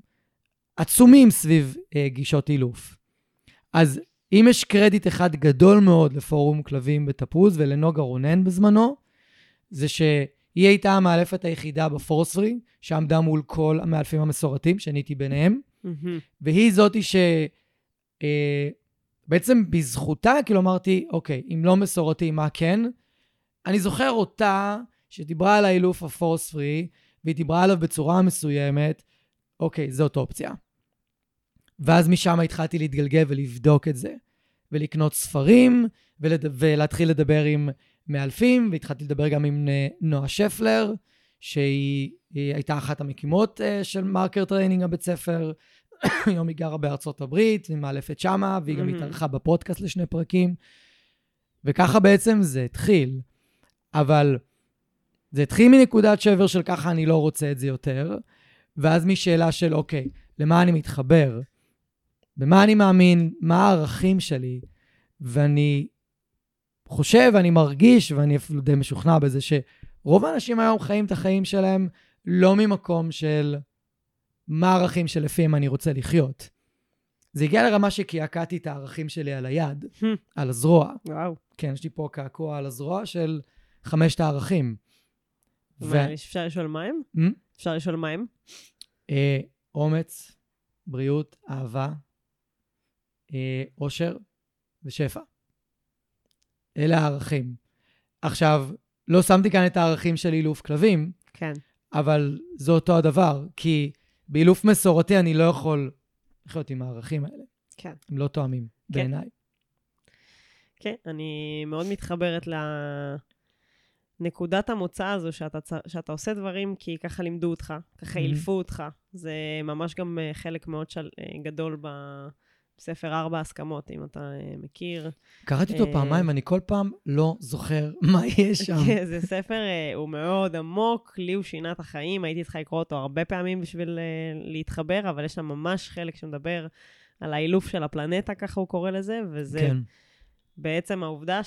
עצומים סביב אה, גישות אילוף. אז אם יש קרדיט אחד גדול מאוד לפורום כלבים בתפוז ולנוגה רונן בזמנו, זה שהיא הייתה המאלפת היחידה בפורספרי, שעמדה מול כל המאלפים המסורתיים, שאני הייתי ביניהם. מהמם. והיא זאתי ש... אה, בעצם בזכותה, כאילו אמרתי, אוקיי, אם לא מסורתי, מה כן? אני זוכר אותה שדיברה על האילוף ה force free, והיא דיברה עליו בצורה מסוימת, אוקיי, זאת אופציה. ואז משם התחלתי להתגלגל ולבדוק את זה, ולקנות ספרים, ולד... ולהתחיל לדבר עם מאלפים, והתחלתי לדבר גם עם נועה שפלר, שהיא היא הייתה אחת המקימות אה, של Marker Training הבית ספר. היום היא גרה בארצות הברית, היא מאלפת שמה, והיא גם מהמם. התארחה בפודקאסט לשני פרקים. וככה בעצם זה התחיל. אבל זה התחיל מנקודת שבר של ככה אני לא רוצה את זה יותר, ואז משאלה של אוקיי, למה אני מתחבר? במה אני מאמין? מה הערכים שלי? ואני חושב, אני מרגיש, ואני אפילו די משוכנע בזה, שרוב האנשים היום חיים את החיים שלהם לא ממקום של מה הערכים שלפיהם אני רוצה לחיות. זה הגיע לרמה שקעקעתי את הערכים שלי על היד, על הזרוע. וואו. כן, יש לי פה קעקוע על הזרוע של חמשת הערכים. ו- אפשר לשאול מה הם? Hmm? אפשר לשאול מה הם? אה, אומץ, בריאות, אהבה, אה, אושר ושפע. אלה הערכים. עכשיו, לא שמתי כאן את הערכים של אילוף כלבים, כן. אבל זה אותו הדבר, כי באילוף מסורתי אני לא יכול לחיות עם הערכים האלה. כן. הם לא תואמים, בעיניי. כן, אני מאוד מתחברת לנקודת המוצא הזו, שאתה, שאתה עושה דברים כי ככה לימדו אותך, ככה Mhm. אילפו אותך. זה ממש גם אה, חלק מאוד של, אה, גדול בספר ארבע הסכמות, אם אתה אה, מכיר. קראתי אותו פעמיים, ואני כל פעם לא זוכר מה יש שם. כן, זה ספר, הוא מאוד עמוק, לי הוא שינה את החיים, הייתי צריכה לקרוא אותו הרבה פעמים בשביל להתחבר, אבל יש שם ממש חלק שמדבר על האילוף של הפלנטה, ככה הוא קורא לזה, וזה כן, בעצם העובדה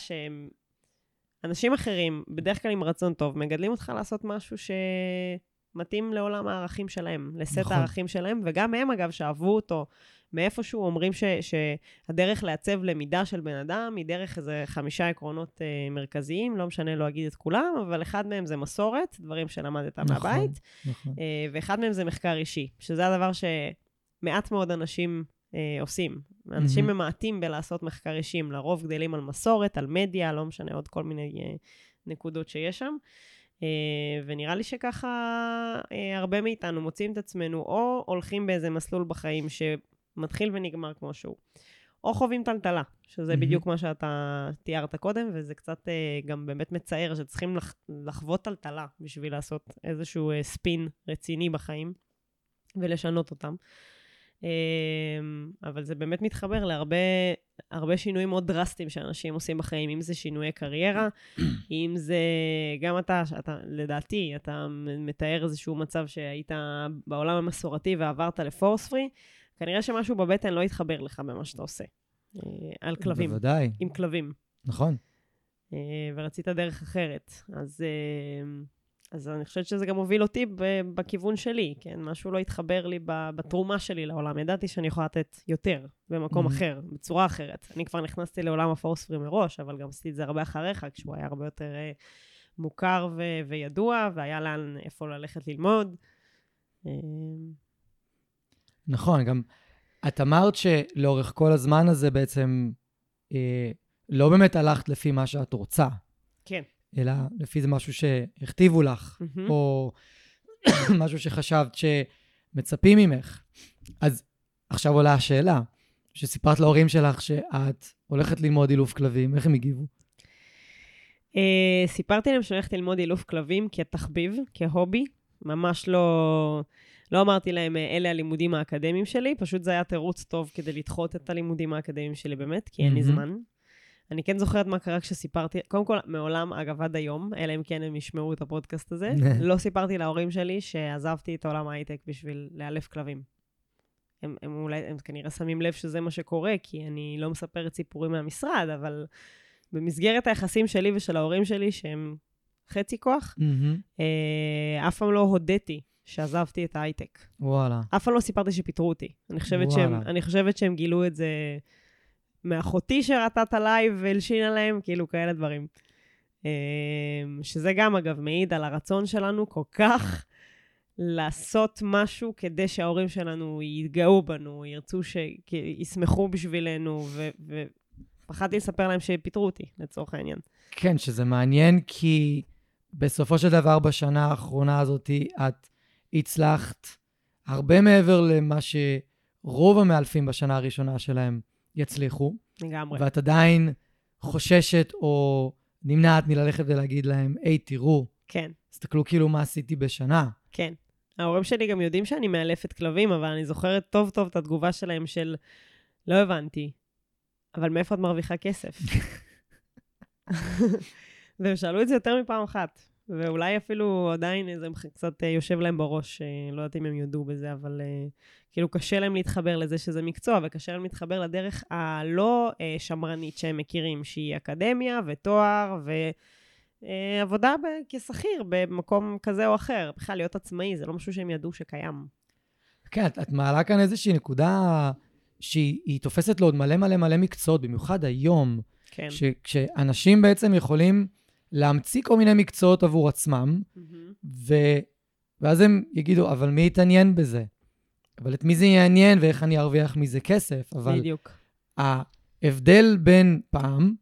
שאנשים אחרים, בדרך כלל עם רצון טוב, מגדלים אותך לעשות משהו שמתאים לעולם הערכים שלהם, לסט נכון. הערכים שלהם, וגם הם, אגב, שאהבו אותו מאיפשהו, אומרים ש, שהדרך לעצב למידה של בן אדם היא דרך איזה חמישה עקרונות אה, מרכזיים, לא משנה, לא אגיד את כולם, אבל אחד מהם זה מסורת, דברים שלמדת נכון. מהבית, נכון. אה, ואחד מהם זה מחקר אישי, שזה הדבר שמעט מאוד אנשים אה, עושים. אנשים מהמם. ממעטים בלעשות מחקר אישיים, לרוב גדלים על מסורת, על מדיה, לא משנה, עוד כל מיני אה, נקודות שיש שם. אה, ונראה לי שככה אה, הרבה מאיתנו מוצאים את עצמנו, או הולכים באיזה מסלול בחיים שמתחיל ונגמר כמו שהוא, או חווים טלטלה, שזה מהמם. בדיוק מה שאתה תיארת קודם, וזה קצת אה, גם באמת מצער שצריכים לח, לחוות טלטלה בשביל לעשות איזשהו אה, ספין רציני בחיים ולשנות אותם. אה, אבל זה באמת מתחבר להרבה הרבה שינויים מאוד דרסטיים שאנשים עושים בחיים, אם זה שינויי קריירה, אם זה גם אתה, שאתה, לדעתי, אתה מתאר איזשהו מצב שהיית בעולם המסורתי ועברת לפורס פרי, כנראה שמשהו בבטן לא יתחבר לך במה שאתה עושה. אה, על כלבים, בוודאי, עם כלבים. נכון. אה, ורצית דרך אחרת. אז, אה, אז אני חושבת שזה גם הוביל אותי בכיוון שלי, כן? משהו לא התחבר לי בתרומה שלי לעולם. ידעתי שאני יכולה לתת יותר במקום Mhm. אחר, בצורה אחרת. אני כבר נכנסתי לעולם הפורספרי מראש, אבל גם עשיתי את זה הרבה אחריך, כשהוא היה הרבה יותר אה, מוכר ו- וידוע, והיה לאן, איפה ללכת ללמוד. אה, נכון, גם את אמרת שלאורך כל הזמן הזה בעצם אה, לא באמת הלכת לפי מה שאת רוצה, כן. אלא לפי זה משהו שהכתיבו לך, מהמם. או משהו שחשבת שמצפים ממך. אז עכשיו עולה השאלה, שסיפרת להורים שלך שאת הולכת ללמוד אילוף כלבים, איך הם הגיבו? Uh, סיפרתי להם שאני הולכת ללמוד אילוף כלבים כתחביב, כהובי. ממש לא, לא אמרתי להם, "אה, אלה הלימודים האקדמיים שלי, פשוט זה היה תירוץ טוב כדי לדחות את הלימודים האקדמיים שלי באמת, כי אין לי. זמן. אני כן זוכרת מה קרה כשסיפרתי, קודם כל, מעולם, אגב, עד היום, אלא אם כן הם ישמעו את הפודקאסט הזה, לא סיפרתי להורים שלי שעזבתי את עולם ההייטק בשביל לאלף כלבים. הם, הם אולי, הם כנראה שמים לב שזה מה שקורה, כי אני לא מספרת סיפורים מהמשרד, אבל במסגרת היחסים שלי ושל ההורים שלי, שהם חצי כוח. אה, אף פעם לא הודיתי שעזבתי את ההייטק. וואלה. אף פעם לא סיפרתי שפיטרו אותי. אני חושבת, וואלה. שהם, אני חושבת שהם גילו את זה מאחותי שראתה את ה live והלשינה להם, כאילו כאלה דברים. אה, שזה גם, אגב, מעיד על הרצון שלנו כל כך לעשות משהו כדי שההורים שלנו יתגאו בנו, ירצו שישמחו בשבילנו, ו- ופחדתי לספר להם שפיטרו אותי, לצורך העניין. כן, שזה מעניין, כי בסופו של דבר בשנה האחרונה הזאת את הצלחת הרבה מעבר למה שרוב המאלפים בשנה הראשונה שלהם יצליחו, לגמרי. ואת עדיין חוששת או נמנעת מללכת ולהגיד להם, היי, תראו, כן. תסתכלו כאילו מה עשיתי בשנה. כן. ההורים שלי גם יודעים שאני מאלפת כלבים, אבל אני זוכרת טוב טוב את התגובה שלהם של, לא הבנתי, אבל מאיפה את מרוויחה כסף? והם שאלו את זה יותר מפעם אחת, ואולי אפילו עדיין זה קצת אה, יושב להם בראש, אה, לא יודעת אם הם יודו בזה, אבל אה, כאילו קשה להם להתחבר לזה שזה מקצוע, וקשה להם להתחבר לדרך הלא שמרנית שהם מכירים, שהיא אקדמיה ותואר ו... עבודה ב- כשכיר במקום כזה או אחר. בכלל, להיות עצמאי זה לא משהו שהם ידעו שקיים. כן, את, את מעלה כאן איזושהי נקודה שהיא היא תופסת לעוד מלא מלא מלא מקצועות, במיוחד היום, כן. שכשאנשים בעצם יכולים להמציא כל מיני מקצועות עבור עצמם, מהמם. ו... ואז הם יגידו, אבל מי יתעניין בזה? אבל את מי זה יעניין ואיך אני ארוויח מזה כסף? אבל בדיוק. ההבדל בין פעם,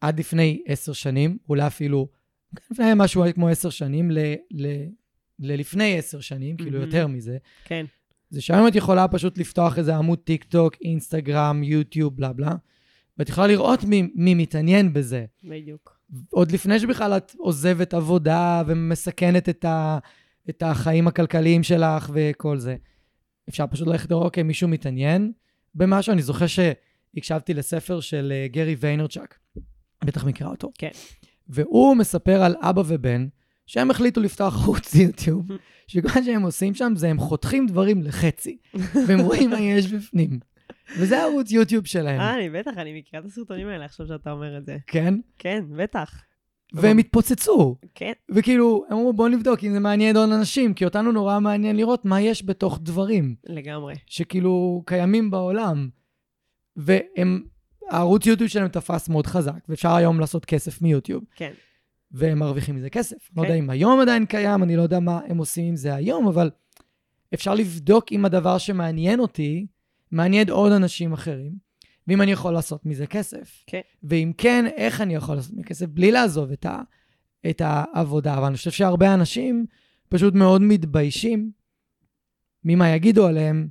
עד לפני עשר שנים, אולי אפילו לפני משהו כמו עשר שנים, ל... ל... ללפני עשר שנים, כאילו מהמם. יותר מזה, כן. זה שהיום את יכולה פשוט לפתוח איזה עמוד טיק טוק, אינסטגרם, יוטיוב, בלה בלה, ואת יכולה לראות מי, מי מתעניין בזה. בדיוק. עוד לפני שבכלל את עוזבת עבודה ומסכנת את, ה, את החיים הכלכליים שלך וכל זה. אפשר פשוט ללכת לראות, אוקיי, מישהו מתעניין במשהו. אני זוכר שהקשבתי לספר של אה, גרי ויינרצ'אק, בטח מכירה אותו. כן. והוא מספר על אבא ובן, שהם החליטו לפתוח ערוץ יוטיוב, שכל מה שהם עושים שם זה הם חותכים דברים לחצי, והם רואים מה יש בפנים. וזה ערוץ יוטיוב שלהם, אה, אני בטח, אני מכירה את הסרטונים האלה עכשיו שאתה אומר את זה. כן? כן, בטח. והם התפוצצו. כן. וכאילו, הם אמרו, בואו נבדוק אם זה מעניין עוד אנשים, כי אותנו נורא מעניין לראות מה יש בתוך דברים לגמרי. שכאילו קיימים בעולם. והם, הערוץ יוטיוב שלהם תפס מאוד חזק, ואפשר היום לעשות כסף מיוטיוב, כן. והם מרוויחים מזה כסף. לא כן. יודע אם היום עדיין קיים, אני לא יודע מה הם עושים עם זה היום, אבל אפשר לבדוק אם הדבר שמעניין אותי, מעניין עוד אנשים אחרים, ואם אני יכול לעשות מזה כסף. כן. ואם כן, איך אני יכול לעשות מזה כסף בלי לעזוב את, ה, את העבודה. אבל אני חושב שהרבה אנשים פשוט מאוד מתביישים ממה יגידו עליהם,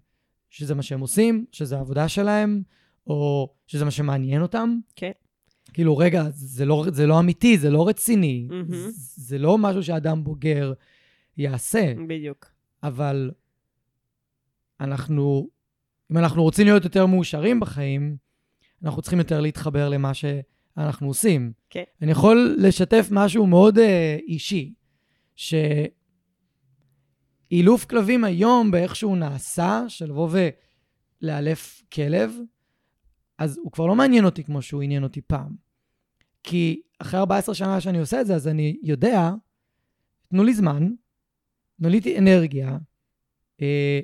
שזה מה שהם עושים, שזה העבודה שלהם, או שזה מה שמעניין אותם. כן. כאילו, רגע, זה לא, זה לא אמיתי, זה לא רציני, מהמם. זה, זה לא משהו שאדם בוגר יעשה, בדיוק. אבל אנחנו, אם אנחנו רוצים להיות יותר מאושרים בחיים, אנחנו צריכים יותר להתחבר למה שאנחנו עושים. כן. אני יכול לשתף משהו מאוד uh, אישי, שאילוף כלבים היום, באיך שהוא נעשה, של לבוא ולאלף כלב, אז הוא כבר לא מעניין אותי כמו שהוא עניין אותי פעם. כי אחרי 14 שנה שאני עושה את זה, אז אני יודע, תנו לי זמן, תנו לי אנרגיה, אה,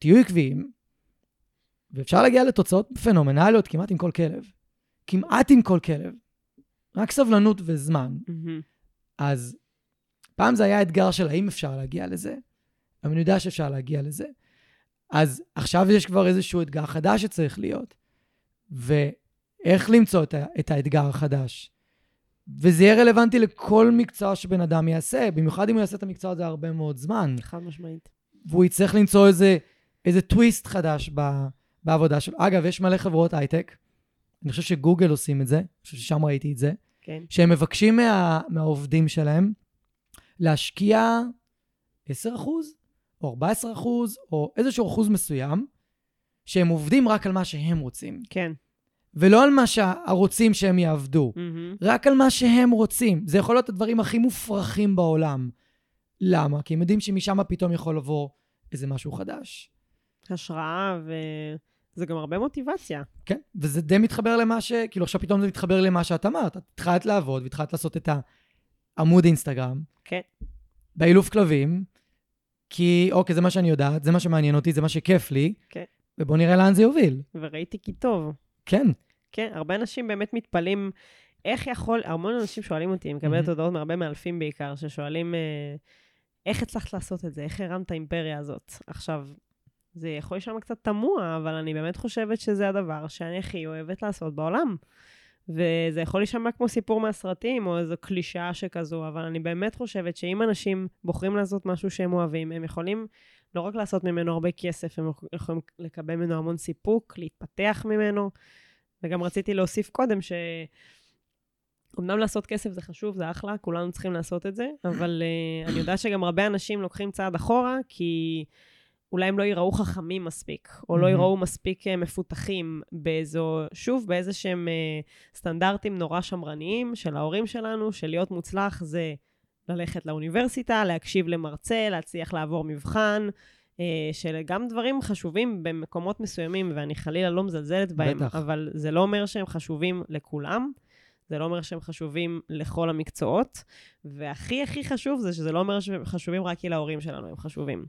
תהיו עקביים, ואפשר להגיע לתוצאות פנומנליות כמעט עם כל כלב. כמעט עם כל כלב. רק סבלנות וזמן. מהמם. אז פעם זה היה אתגר של האם אפשר להגיע לזה, אבל אני יודע שאפשר להגיע לזה. אז עכשיו יש כבר איזשהו אתגר חדש שצריך להיות. ואיך למצוא את, את האתגר החדש? וזה יהיה רלוונטי לכל מקצוע שבן אדם יעשה, במיוחד אם הוא יעשה את המקצוע הזה הרבה מאוד זמן. חד משמעית. והוא יצטרך למצוא איזה, איזה טוויסט חדש ב, בעבודה שלו. אגב, יש מלא חברות הייטק, אני חושב שגוגל עושים את זה, אני חושב ששם ראיתי את זה, כן. שהם מבקשים מה, מהעובדים שלהם להשקיע 10% או 14% או איזשהו אחוז מסוים, שהם עובדים רק על מה שהם רוצים, כן. ולא על מה שהרוצים שהם יעבדו, מהמם. רק על מה שהם רוצים. זה יכול להיות הדברים הכי מופרכים בעולם. למה? כי הם יודעים שמשם פתאום יכול לבוא איזה משהו חדש. השראה, וזה גם הרבה מוטיבציה. כן, וזה די מתחבר למה ש... כאילו עכשיו פתאום זה מתחבר למה שאת אמרת. את התחלת לעבוד והתחלת לעשות את העמוד אינסטגרם. כן. באילוף כלבים, כי אוקיי, זה מה שאני יודעת, זה מה שמעניין אותי, זה מה שכיף לי. כן. ובוא נראה לאן זה יוביל. וראיתי כי טוב. כן. כן, הרבה אנשים באמת מתפלאים, איך יכול, המון אנשים שואלים אותי, אני מקבלת מהמם. הודעות מהרבה מאלפים בעיקר, ששואלים, אה, איך הצלחת לעשות את זה? איך הרמת האימפריה הזאת? עכשיו, זה יכול להישמע קצת תמוה, אבל אני באמת חושבת שזה הדבר שאני הכי אוהבת לעשות בעולם. וזה יכול להישמע כמו סיפור מהסרטים, או איזו קלישאה שכזו, אבל אני באמת חושבת שאם אנשים בוחרים לעשות משהו שהם אוהבים, הם יכולים לא רק לעשות ממנו הרבה כסף, הם יכולים לקבל ממנו המון סיפוק, להתפתח ממנו. וגם רציתי להוסיף קודם ש... אמנם לעשות כסף זה חשוב, זה אחלה, כולנו צריכים לעשות את זה, אבל uh, אני יודעת שגם הרבה אנשים לוקחים צעד אחורה, כי אולי הם לא ייראו חכמים מספיק, או לא מהמם. ייראו מספיק uh, מפותחים באיזו, שוב, באיזה שהם uh, סטנדרטים נורא שמרניים של ההורים שלנו, של להיות מוצלח זה ללכת לאוניברסיטה, להקשיב למרצה, להצליח לעבור מבחן, uh, של גם דברים חשובים במקומות מסוימים, ואני חלילה לא מזלזלת בהם, בטח. אבל זה לא אומר שהם חשובים לכולם. זה לא אומר שהם חשובים לכל המקצועות, והכי הכי חשוב זה שזה לא אומר שהם חשובים רק כי להורים שלנו הם חשובים.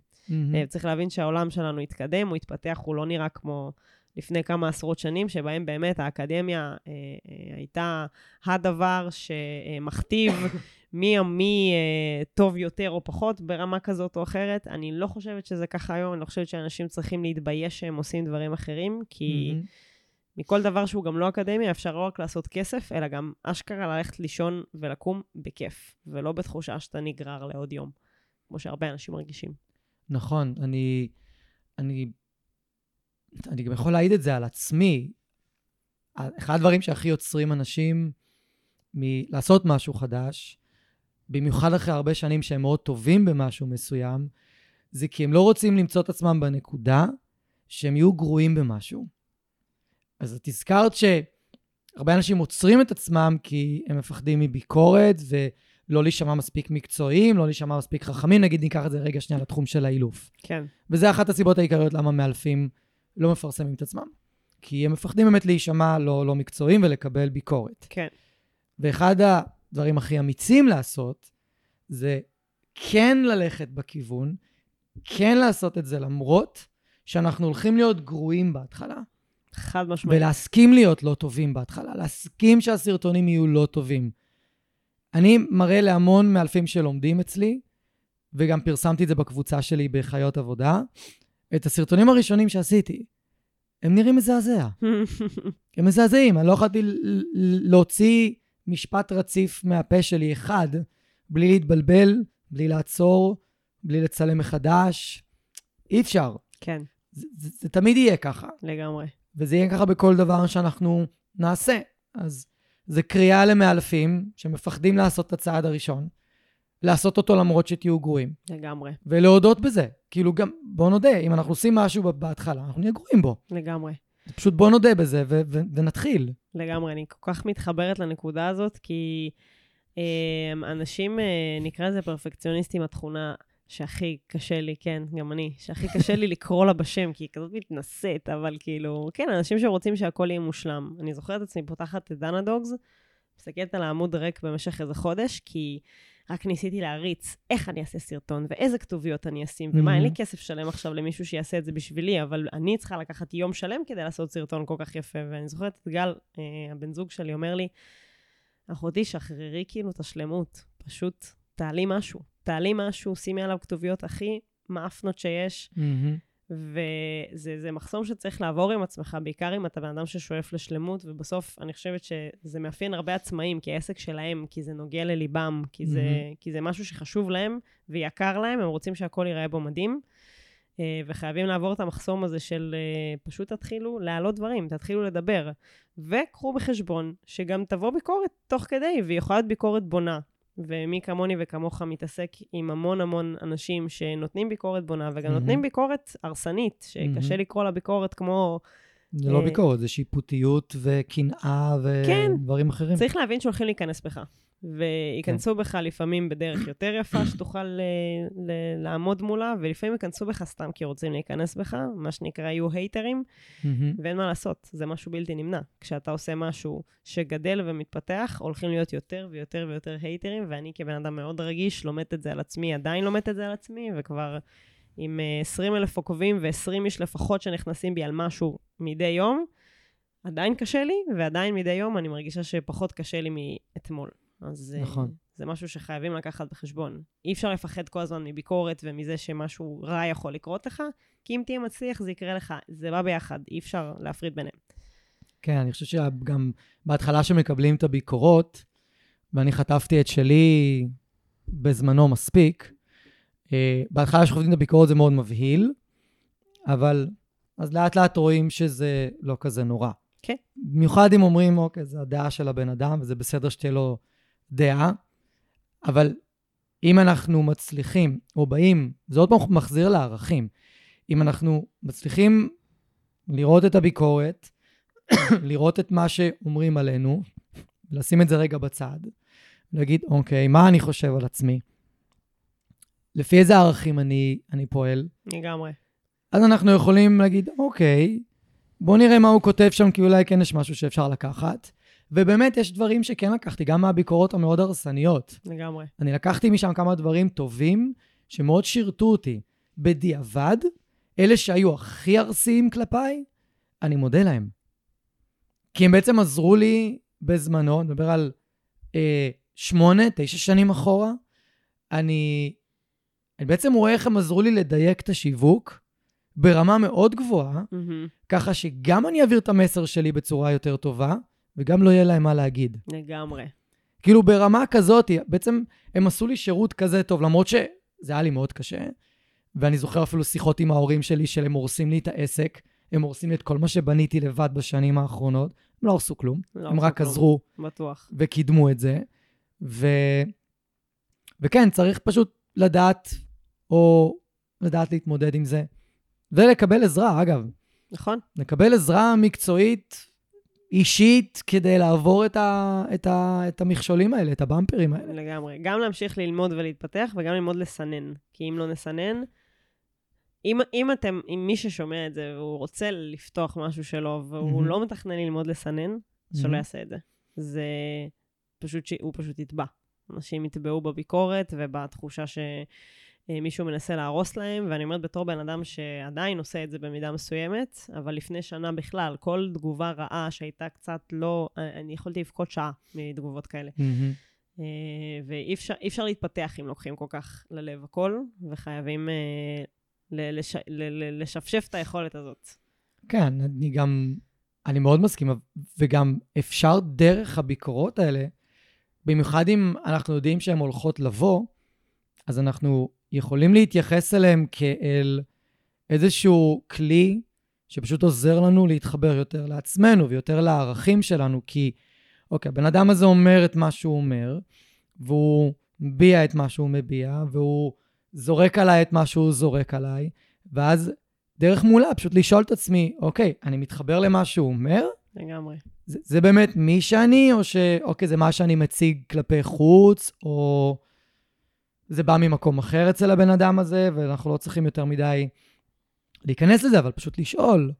אה, צריך להבין שהעולם שלנו התקדם, הוא התפתח, הוא לא נראה כמו לפני כמה עשרות שנים, שבהם באמת האקדמיה אה, אה, הייתה הדבר שמכתיב מי, מי אה, טוב יותר או פחות ברמה כזאת או אחרת. אני לא חושבת שזה ככה היום, אני לא חושבת שאנשים צריכים להתבייש שהם עושים דברים אחרים, כי... מהמם. מכל דבר שהוא גם לא אקדמיה, אפשר לא רק לעשות כסף, אלא גם אשכרה ללכת לישון ולקום בכיף, ולא בתחושה שאתה נגרר לעוד יום, כמו שהרבה אנשים מרגישים. נכון, אני, אני, אני גם יכול להעיד את זה על עצמי. אחד הדברים שהכי יוצרים אנשים מלעשות משהו חדש, במיוחד אחרי הרבה שנים שהם מאוד טובים במשהו מסוים, זה כי הם לא רוצים למצוא את עצמם בנקודה שהם יהיו גרועים במשהו. אז את הזכרת שהרבה אנשים עוצרים את עצמם כי הם מפחדים מביקורת ולא להישמע מספיק מקצועיים, לא להישמע מספיק חכמים, נגיד ניקח את זה רגע שנייה לתחום של האילוף. כן, וזה אחת הסיבות העיקריות למה מאלפים לא מפרסמים את עצמם. כי הם מפחדים באמת להישמע לא, לא מקצועיים ולקבל ביקורת. כן, ואחד הדברים הכי אמיצים לעשות, זה כן ללכת בכיוון, כן לעשות את זה למרות שאנחנו הולכים להיות גרועים בהתחלה. חד משמעית. ולהסכים להיות לא טובים בהתחלה, להסכים שהסרטונים יהיו לא טובים. אני מראה להמון מאלפים שלומדים אצלי, וגם פרסמתי את זה בקבוצה שלי בחיות עבודה, את הסרטונים הראשונים שעשיתי. הם נראים מזעזע. הם מזעזעים, אני לא יכולתי להוציא משפט רציף מהפה שלי אחד, בלי להתבלבל, בלי לעצור, בלי לצלם מחדש. אי אפשר. כן, זה, זה, זה תמיד יהיה ככה. לגמרי. וזה יהיה ככה בכל דבר שאנחנו נעשה. אז זה קריאה למאלפים שמפחדים לעשות את הצעד הראשון, לעשות אותו למרות שתהיו גרועים. לגמרי, ולהודות בזה. כאילו גם, בוא נודה, אם אנחנו עושים משהו בהתחלה, אנחנו נהיה גרועים בו. לגמרי. פשוט בוא נודה בזה ו- ו- ונתחיל. לגמרי, אני כל כך מתחברת לנקודה הזאת, כי אה, אנשים, אה, נקרא לזה פרפקציוניסטים, התכונה שהכי קשה לי, כן, גם אני, שהכי קשה לי לקרוא לה בשם, כי היא כזאת מתנשאת, אבל כאילו, כן, אנשים שרוצים שהכל יהיה מושלם. אני זוכרת את עצמי פותחת את דנה דוגס, מסתכלת על העמוד ריק במשך איזה חודש, כי רק ניסיתי להריץ איך אני אעשה סרטון, ואיזה כתוביות אני אשים, ומה, אין לי מהמם. כסף שלם עכשיו למישהו שיעשה את זה בשבילי, אבל אני צריכה לקחת יום שלם כדי לעשות סרטון כל כך יפה. ואני זוכרת את גל, אה, הבן זוג שלי, אומר לי, אחותי, שחררי כאילו את השלמות, פשוט תעלי משהו. תעלי משהו, שימי עליו כתוביות הכי מאפנות שיש, וזה זה מחסום שצריך לעבור עם עצמך, בעיקר אם אתה בן אדם ששואף לשלמות, ובסוף אני חושבת שזה מאפיין הרבה עצמאים, כי העסק שלהם, כי זה נוגע לליבם, כי זה, מהמם. כי זה משהו שחשוב להם ויקר להם, הם רוצים שהכל ייראה בו מדהים. אה, וחייבים לעבור את המחסום הזה של אה, פשוט תתחילו להעלות דברים, תתחילו לדבר. וקחו בחשבון שגם תבוא ביקורת תוך כדי, והיא יכולה להיות ביקורת בונה. ומי כמוני וכמוך מתעסק עם המון המון אנשים שנותנים ביקורת בונה, וגם מהמם. נותנים ביקורת הרסנית, שקשה מהמם. לקרוא לה ביקורת כמו... זה לא אה, ביקורת, זה שיפוטיות וקנאה כן. ודברים אחרים. צריך להבין שהולכים להיכנס בך. וייכנסו בך לפעמים בדרך יותר יפה, שתוכל אה, ל- לעמוד מולה, ולפעמים ייכנסו בך סתם כי רוצים להיכנס בך, מה שנקרא יהיו הייטרים. ואין מה לעשות, זה משהו בלתי נמנע. כשאתה עושה משהו שגדל ומתפתח, הולכים להיות יותר ויותר ויותר הייטרים, ואני כבן אדם מאוד רגיש, לומדת את זה על עצמי, עדיין לומדת את זה על עצמי, וכבר עם אה, 20 אלף עוקבים ו-20 איש לפחות שנכנסים בי על משהו מדי יום, עדיין קשה לי, ועדיין מדי יום אני מרגישה שפחות קשה לי מאתמול. אז אה, נכון. זה משהו שחייבים לקחת בחשבון. אי אפשר לפחד כל הזמן מביקורת ומזה שמשהו רע יכול לקרות לך, כי אם תהיה מצליח זה יקרה לך. זה בא ביחד, אי אפשר להפריד ביניהם. כן, אני חושב שגם בהתחלה שמקבלים את הביקורות, ואני חטפתי את שלי בזמנו מספיק, אה, בהתחלה שחוטפים את הביקורת זה מאוד מבהיל, אבל אז לאט לאט רואים שזה לא כזה נורא. כן. במיוחד אם אומרים, אוקיי, זה הדעה של הבן אדם, וזה בסדר שתהיה לו דעה, אבל אם אנחנו מצליחים, או באים, זה עוד פעם מחזיר לערכים, אם אנחנו מצליחים לראות את הביקורת, לראות את מה שאומרים עלינו, לשים את זה רגע בצד, להגיד, אוקיי, מה אני חושב על עצמי? לפי איזה ערכים אני, אני פועל? לגמרי. אז אנחנו יכולים להגיד, אוקיי, בוא נראה מה הוא כותב שם, כי אולי כן יש משהו שאפשר לקחת. ובאמת, יש דברים שכן לקחתי, גם מהביקורות המאוד הרסניות. לגמרי. אני לקחתי משם כמה דברים טובים שמאוד שירתו אותי. בדיעבד, אלה שהיו הכי ארסיים כלפיי, אני מודה להם. כי הם בעצם עזרו לי בזמנו, אני מדבר על אה, שמונה, תשע שנים אחורה. אני, אני בעצם רואה איך הם עזרו לי לדייק את השיווק ברמה מאוד גבוהה, מהמם. ככה שגם אני אעביר את המסר שלי בצורה יותר טובה, וגם לא יהיה להם מה להגיד. לגמרי. כאילו ברמה כזאת, בעצם הם עשו לי שירות כזה טוב, למרות שזה היה לי מאוד קשה. ואני זוכר אפילו שיחות עם ההורים שלי, שהם הורסים לי את העסק, הם הורסים לי את כל מה שבניתי לבד בשנים האחרונות. הם לא הרסו כלום, לא הם רק כלום. עזרו בטוח. וקידמו את זה. ו... וכן, צריך פשוט לדעת, או לדעת להתמודד עם זה. ולקבל עזרה, אגב. נכון? לקבל עזרה מקצועית, אישית, כדי לעבור את, ה, את, ה, את המכשולים האלה, את הבמפרים האלה. לגמרי. גם להמשיך ללמוד ולהתפתח, וגם ללמוד לסנן. כי אם לא נסנן, אם, אם אתם, אם מי ששומע את זה, והוא רוצה לפתוח משהו שלו, והוא מהמם. לא מתכנן ללמוד לסנן, אז שלא. יעשה את זה. זה פשוט, ש... הוא פשוט יטבע. אנשים יטבעו בביקורת ובתחושה שמישהו מנסה להרוס להם, ואני אומרת בתור בן אדם שעדיין עושה את זה במידה מסוימת, אבל לפני שנה בכלל, כל תגובה רעה שהייתה קצת לא... אני יכולתי לבכות שעה מתגובות כאלה. אה, ואי אפשר, אפשר להתפתח אם לוקחים כל כך ללב הכל, וחייבים אה, ל- לש, ל- ל- לשפשף את היכולת הזאת. כן, אני גם, אני מאוד מסכים, וגם אפשר דרך הביקורות האלה, במיוחד אם אנחנו יודעים שהן הולכות לבוא, אז אנחנו יכולים להתייחס אליהן כאל איזשהו כלי שפשוט עוזר לנו להתחבר יותר לעצמנו ויותר לערכים שלנו, כי, אוקיי, הבן אדם הזה אומר את מה שהוא אומר, והוא מביע את מה שהוא מביע, והוא זורק עליי את מה שהוא זורק עליי, ואז דרך מולה, פשוט לשאול את עצמי, אוקיי, אני מתחבר למה שהוא אומר? לגמרי. זה, זה באמת מי שאני, או שאוקיי, זה מה שאני מציג כלפי חוץ, או זה בא ממקום אחר אצל הבן אדם הזה, ואנחנו לא צריכים יותר מדי להיכנס לזה, אבל פשוט לשאול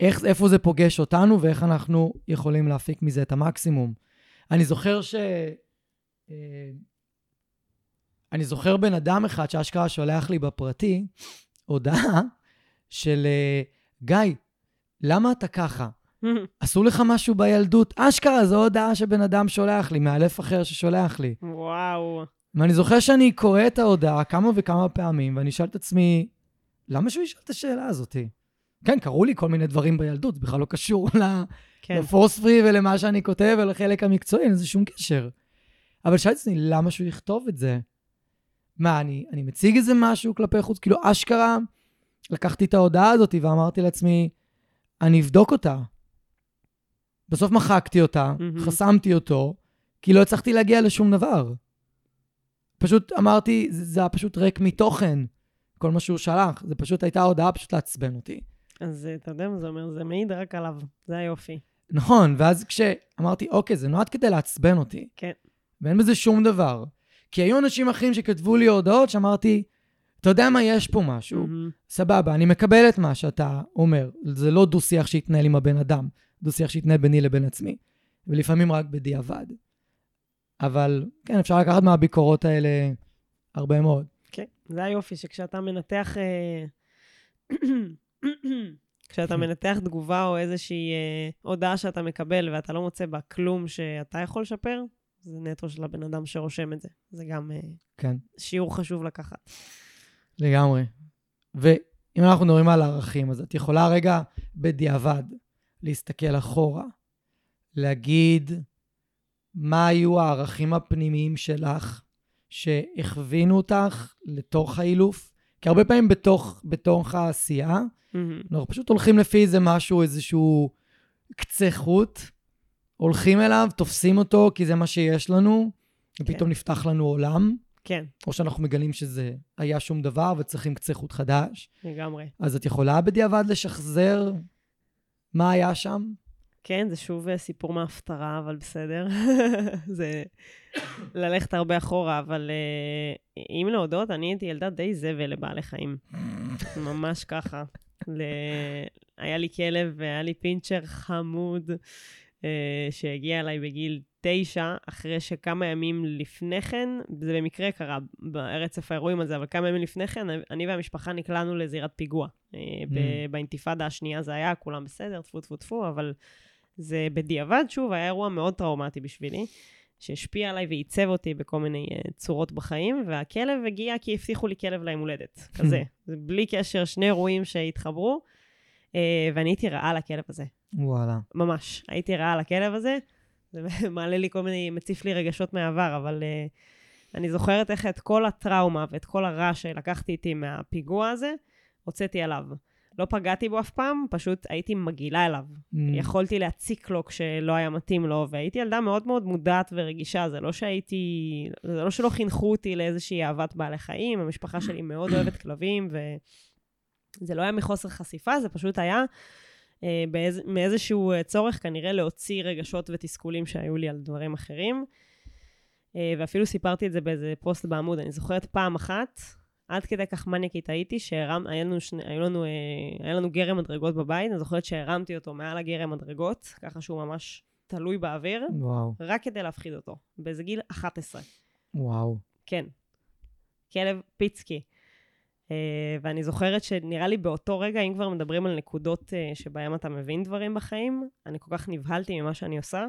איך, איפה זה פוגש אותנו ואיך אנחנו יכולים להפיק מזה את המקסימום. אני זוכר ש... אה, אני זוכר בן אדם אחד שאשכרה שולח לי בפרטי הודעה של אה, גיא, למה אתה ככה? עשו לך משהו בילדות? אשכרה, זו הודעה שבן אדם שולח לי, מאלף אחר ששולח לי. וואו. ואני זוכר שאני קורא את ההודעה כמה וכמה פעמים, ואני אשאל את עצמי, למה שהוא ישאל את השאלה הזאת? כן, קרו לי כל מיני דברים בילדות, זה בכלל לא קשור כן. לפורס פרי ולמה שאני כותב ולחלק המקצועי, אין לזה שום קשר. אבל שאלתי את עצמי, למה שהוא יכתוב את זה? מה, אני, אני מציג איזה משהו כלפי חוץ? כאילו, אשכרה, לקחתי את ההודעה הזאת ואמרתי לעצמי, אני אבדוק אותה. בסוף מחקתי אותה, מהמם. חסמתי אותו, כי לא הצלחתי להגיע לשום דבר. פשוט אמרתי, זה, זה היה פשוט ריק מתוכן, כל מה שהוא שלח. זה פשוט הייתה הודעה פשוט לעצבן אותי. אז אה, אתה יודע מה זה אומר? זה מעיד רק עליו. זה היופי. נכון, ואז כשאמרתי, אוקיי, זה נועד כדי לעצבן אותי. כן. ואין בזה שום דבר. כי היו אנשים אחרים שכתבו לי הודעות שאמרתי, אתה יודע מה, יש פה משהו. מהמם. סבבה, אני מקבל את מה שאתה אומר. זה לא דו-שיח שהתנהל עם הבן אדם, דו-שיח שהתנהל ביני לבין עצמי. ולפעמים רק בדיעבד. אבל כן, אפשר לקחת מהביקורות האלה הרבה מאוד. כן, זה היופי, שכשאתה מנתח... אה, כשאתה מנתח תגובה או איזושהי אה, הודעה שאתה מקבל ואתה לא מוצא בה כלום שאתה יכול לשפר, זה נטו של הבן אדם שרושם את זה. זה גם אה, כן, שיעור חשוב לקחת. לגמרי. ואם אנחנו מדברים על ערכים, אז את יכולה רגע בדיעבד להסתכל אחורה, להגיד מה היו הערכים הפנימיים שלך שהכווינו אותך לתוך האילוף. כי הרבה פעמים בתוך, בתוך העשייה, מהמם. אנחנו פשוט הולכים לפי איזה משהו, איזשהו קצה חוט, הולכים אליו, תופסים אותו, כי זה מה שיש לנו, ופתאום כן. נפתח לנו עולם, כן, או שאנחנו מגלים שזה היה שום דבר וצריכים קצה חוט חדש. לגמרי. אז את יכולה בדיעבד לשחזר מה היה שם? כן, זה שוב אה, סיפור מההפטרה, אבל בסדר. זה ללכת הרבה אחורה, אבל אה, אם להודות, אני הייתי ילדה די זבל לבעלי חיים. ממש ככה. ל... היה לי כלב והיה לי פינצ'ר חמוד אה, שהגיע אליי בגיל תשע, אחרי שכמה ימים לפני כן, זה במקרה קרה ברצף האירועים הזה, אבל כמה ימים לפני כן, אני והמשפחה נקלענו לזירת פיגוע. אה, ב- באינתיפאדה השנייה זה היה, כולם בסדר, טפו טפו טפו, אבל זה בדיעבד, שוב, היה אירוע מאוד טראומטי בשבילי, שהשפיע עליי ועיצב אותי בכל מיני uh, צורות בחיים, והכלב הגיע כי הבטיחו לי כלב ליום הולדת, כזה. זה בלי קשר, שני אירועים שהתחברו, uh, ואני הייתי רעה לכלב הזה, וואלה. ממש. הייתי רעה לכלב הזה, זה מעלה לי כל מיני, מציף לי רגשות מהעבר, אבל uh, אני זוכרת איך את כל הטראומה ואת כל הרע שלקחתי איתי מהפיגוע הזה, הוצאתי עליו. לא פגעתי בו אף פעם, פשוט הייתי מגעילה אליו. Mm, יכולתי להציק לו כשלא היה מתאים לו, והייתי ילדה מאוד מאוד מודעת ורגישה, זה לא שהייתי, זה לא שלא חינכו אותי לאיזושהי אהבת בעלי חיים, המשפחה שלי מאוד אוהבת כלבים, וזה לא היה מחוסר חשיפה, זה פשוט היה באיז, מאיזשהו אה, צורך כנראה להוציא רגשות ותסכולים שהיו לי על דברים אחרים. אה, ואפילו סיפרתי את זה באיזה פוסט בעמוד, אני זוכרת פעם אחת, עד כדי כך מניאקית הייתי, שהרם, היה לנו, שני, היו לנו, אה, היה לנו גרם מדרגות בבית, אני זוכרת שהרמתי אותו מעל הגרם מדרגות, ככה שהוא ממש תלוי באוויר, וואו, רק כדי להפחיד אותו, באיזה גיל 11. וואו. כן. כלב פיצקי. Uh, ואני זוכרת שנראה לי באותו רגע, אם כבר מדברים על נקודות uh, שבהם אתה מבין דברים בחיים, אני כל כך נבהלתי ממה שאני עושה,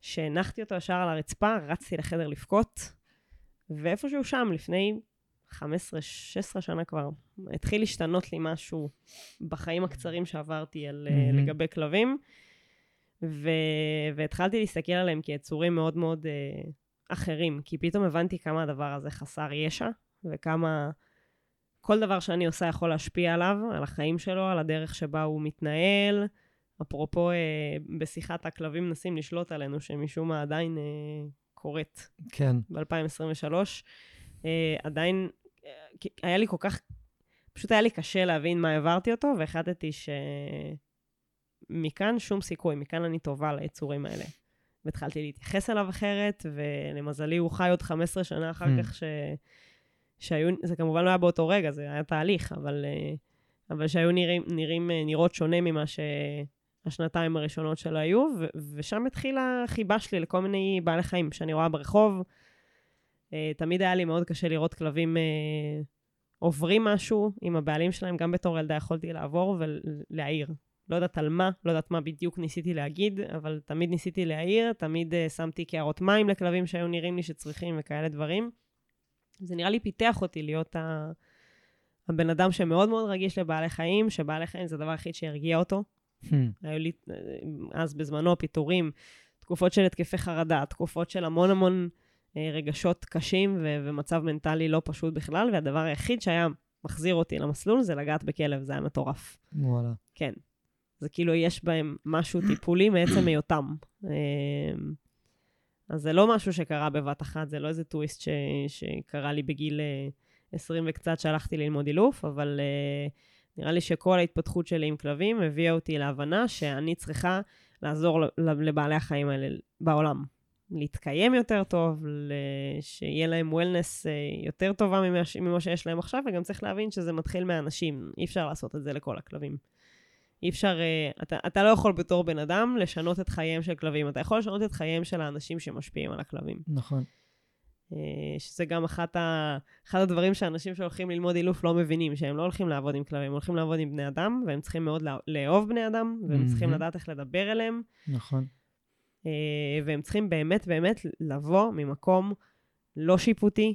שהנחתי אותו ישר על הרצפה, רצתי לחדר לבכות, ואיפשהו שם, לפני 15-16 שנה כבר, התחיל להשתנות לי משהו בחיים הקצרים שעברתי על, מהמם. לגבי כלבים, ו... והתחלתי להסתכל עליהם כיצורים מאוד מאוד אחרים, כי פתאום הבנתי כמה הדבר הזה חסר ישע, וכמה כל דבר שאני עושה יכול להשפיע עליו, על החיים שלו, על הדרך שבה הוא מתנהל. אפרופו, אה, בשיחת הכלבים מנסים לשלוט עלינו, שמשום מה עדיין אה, קורית. כן. ב-2023. אה, עדיין, אה, היה לי כל כך, פשוט היה לי קשה להבין מה העברתי אותו, והחלטתי שמכאן שום סיכוי, מכאן אני טובה ליצורים האלה. והתחלתי להתייחס אליו אחרת, ולמזלי הוא חי עוד 15 שנה אחר Hmm. כך, ש... שהיו, זה כמובן לא היה באותו רגע, זה היה תהליך, אבל, אה, אבל שהיו נראים, נראים, אה, נראות שונה ממה שהשנתיים הראשונות שלו היו, ו- ושם התחילה החיבה שלי לכל מיני בעלי חיים שאני רואה ברחוב. אה, תמיד היה לי מאוד קשה לראות כלבים עוברים משהו עם הבעלים שלהם, גם בתור ילדה יכולתי לעבור ולהעיר. לא יודעת על מה, לא יודעת מה בדיוק ניסיתי להגיד, אבל תמיד ניסיתי להעיר, תמיד שמתי קערות מים לכלבים שהיו נראים לי שצריכים וכאלה דברים. זה נראה לי פיתח אותי להיות ה... הבן אדם שמאוד מאוד רגיש לבעלי חיים, שבעלי חיים זה הדבר היחיד שהרגיע אותו. Hmm. היו לי אה, אז בזמנו פיטורים, תקופות של התקפי חרדה, תקופות של המון המון אה, רגשות קשים ו- ומצב מנטלי לא פשוט בכלל, והדבר היחיד שהיה מחזיר אותי למסלול זה לגעת בכלב, זה היה מטורף. וואלה. כן. זה כאילו יש בהם משהו טיפולי מעצם היותם. אז זה לא משהו שקרה בבת אחת, זה לא איזה טוויסט ש... שקרה לי בגיל אה, 20 וקצת שהלכתי ללמוד אילוף, אבל אה, נראה לי שכל ההתפתחות שלי עם כלבים הביאה אותי להבנה שאני צריכה לעזור לבעלי החיים האלה בעולם. להתקיים יותר טוב, שיהיה להם וולנס יותר טובה ממה, ממה שיש להם עכשיו, וגם צריך להבין שזה מתחיל מהאנשים, אי אפשר לעשות את זה לכל הכלבים. אי אפשר, אה, אתה, אתה לא יכול בתור בן אדם לשנות את חייהם של כלבים, אתה יכול לשנות את חייהם של האנשים שמשפיעים על הכלבים. נכון. אה, שזה גם אחת ה, אחד הדברים שאנשים שהולכים ללמוד אילוף לא מבינים, שהם לא הולכים לעבוד עם כלבים, הם הולכים לעבוד עם בני אדם, והם צריכים מאוד לא- לאהוב בני אדם, והם צריכים מהמם. לדעת איך לדבר אליהם, נכון. אה, והם צריכים באמת באמת לבוא ממקום לא שיפוטי,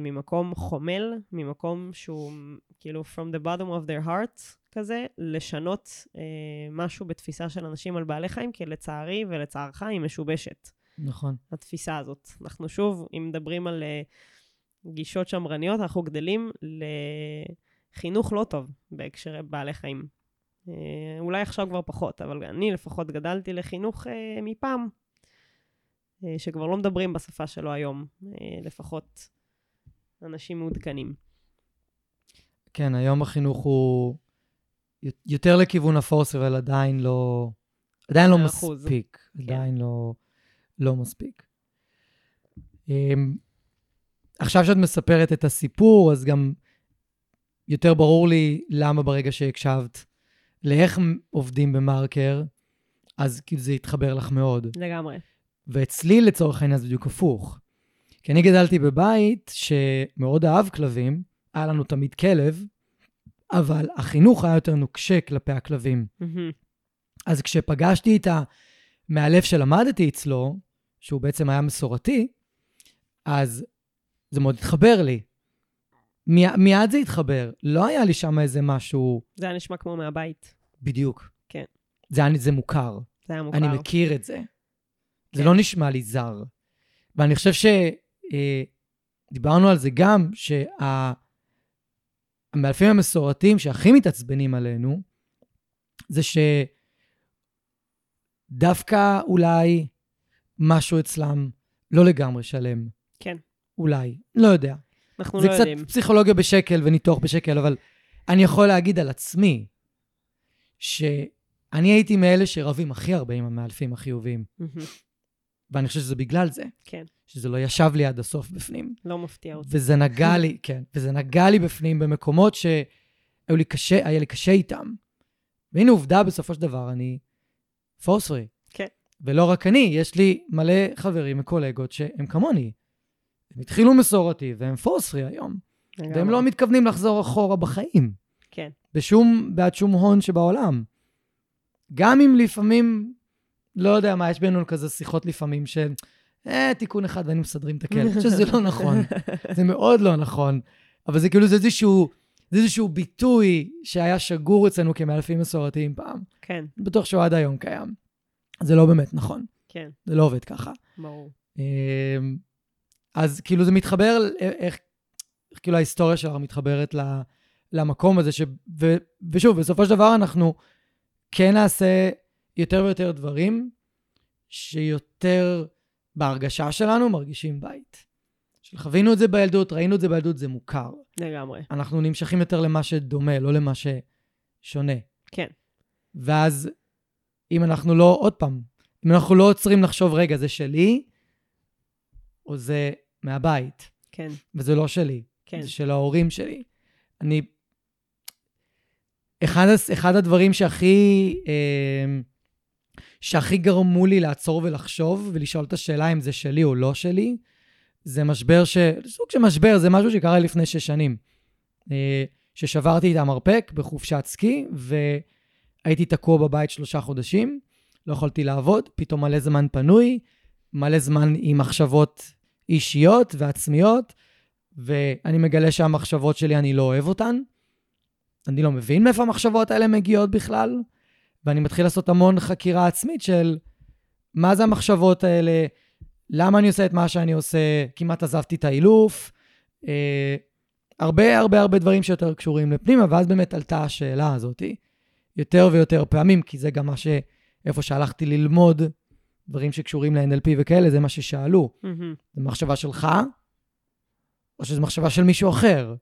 ממקום חומל, ממקום שהוא כאילו from the bottom of their heart כזה, לשנות אה, משהו בתפיסה של אנשים על בעלי חיים, כי לצערי ולצערך היא משובשת, נכון. התפיסה הזאת. אנחנו שוב, אם מדברים על אה, גישות שמרניות, אנחנו גדלים לחינוך לא טוב בהקשרי בעלי חיים. אה, אולי עכשיו כבר פחות, אבל אני לפחות גדלתי לחינוך אה, מפעם, אה, שכבר לא מדברים בשפה שלו היום, אה, לפחות אנשים מעודכנים. כן, היום החינוך הוא יותר לכיוון הפורס, אבל עדיין לא, עדיין לא. מספיק. עדיין לא, לא מספיק. אמ, עכשיו שאת מספרת את הסיפור, אז גם יותר ברור לי למה ברגע שהקשבת לאיך עובדים במרקר, אז כאילו זה התחבר לך מאוד. לגמרי. ואצלי לצורך העניין זה בדיוק הפוך. כי אני גדלתי בבית שמאוד אהב כלבים, היה לנו תמיד כלב, אבל החינוך היה יותר נוקשה כלפי הכלבים. מהמם. אז כשפגשתי את המאלף שלמדתי אצלו, שהוא בעצם היה מסורתי, אז זה מאוד התחבר לי. מי- מיד זה התחבר. לא היה לי שם איזה משהו זה היה נשמע כמו מהבית. בדיוק. כן. זה, היה- זה מוכר. זה היה מוכר. אני מכיר את זה. זה כן. לא נשמע לי זר. ואני חושב שדיברנו על זה גם, שהמאלפים המסורתיים שהכי מתעצבנים עלינו, זה שדווקא אולי משהו אצלם לא לגמרי שלם. כן. אולי, לא יודע. אנחנו זה לא קצת יודעים. פסיכולוגיה בשקל וניתוח בשקל, אבל אני יכול להגיד על עצמי, שאני הייתי מאלה שרבים הכי הרבה עם המאלפים החיוביים. מהמם. ואני חושב שזה בגלל זה. כן. שזה לא ישב לי עד הסוף בפנים. לא מפתיע אותי. וזה נגע לי, כן, וזה נגע לי בפנים במקומות שהיו לי קשה, היה לי קשה איתם. והנה עובדה, בסופו של דבר, אני פורספרי. כן. ולא רק אני, יש לי מלא חברים וקולגות שהם כמוני. הם התחילו מסורתי והם פורספרי היום. והם לגמרי. לא מתכוונים לחזור אחורה בחיים. כן. בשום, בעד שום הון שבעולם. גם אם לפעמים, לא יודע מה, יש בינינו כזה שיחות לפעמים של, אה, תיקון אחד והיינו מסדרים את הכלב. אני חושב שזה לא נכון. זה מאוד לא נכון. אבל זה כאילו, זה איזשהו, זה איזשהו ביטוי שהיה שגור אצלנו כמאלפים מסורתיים פעם. כן, בטוח שהוא עד היום קיים. זה לא באמת נכון. כן, זה לא עובד ככה. ברור. אמ, אז כאילו זה מתחבר לאיך כאילו ההיסטוריה שלך מתחברת ל, למקום הזה, ש, ו, ושוב, בסופו של דבר אנחנו כן נעשה יותר ויותר דברים שיותר בהרגשה שלנו מרגישים בית. חווינו את זה בילדות, ראינו את זה בילדות, זה מוכר. לגמרי. אנחנו נמשכים יותר למה שדומה, לא למה ששונה. כן. ואז אם אנחנו לא, עוד פעם, אם אנחנו לא עוצרים לחשוב, רגע, זה שלי, או זה מהבית. כן. וזה לא שלי. כן. זה של ההורים שלי. אני... אחד, אחד הדברים שהכי... אה, שהכי גרמו לי לעצור ולחשוב ולשאול את השאלה אם זה שלי או לא שלי, זה משבר ש... סוג של משבר, זה משהו שקרה לפני שש שנים. אה, ששברתי את המרפק בחופשת סקי, והייתי תקוע בבית שלושה חודשים, לא יכולתי לעבוד, פתאום מלא זמן פנוי, מלא זמן עם מחשבות אישיות ועצמיות, ואני מגלה שהמחשבות שלי, אני לא אוהב אותן. אני לא מבין מאיפה המחשבות האלה מגיעות בכלל, ואני מתחיל לעשות המון חקירה עצמית של מה זה המחשבות האלה, למה אני עושה את מה שאני עושה, כמעט עזבתי את האילוף. אה, הרבה הרבה הרבה דברים שיותר קשורים לפנימה, ואז באמת עלתה השאלה הזאת יותר ויותר פעמים, כי זה גם מה ש... איפה שהלכתי ללמוד דברים שקשורים ל-NLP וכאלה, זה מה ששאלו. Mm-hmm. זה מחשבה שלך, או שזו מחשבה של מישהו אחר?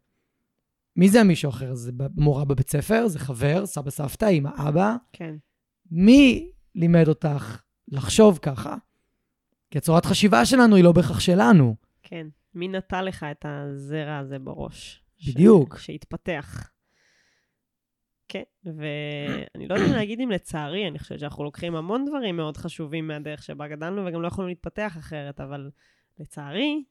מי זה המישהו אחר? זה מורה בבית ספר? זה חבר? סבא סבתא? אמא אבא? כן. מי לימד אותך לחשוב ככה? כי הצורת חשיבה שלנו היא לא בהכרח שלנו. כן. מי נטע לך את הזרע הזה בראש? בדיוק. ש... שהתפתח. כן, ואני לא יודעת להגיד אם לצערי, אני חושבת שאנחנו לוקחים המון דברים מאוד חשובים מהדרך שבה גדלנו, וגם לא יכולנו להתפתח אחרת, אבל לצערי,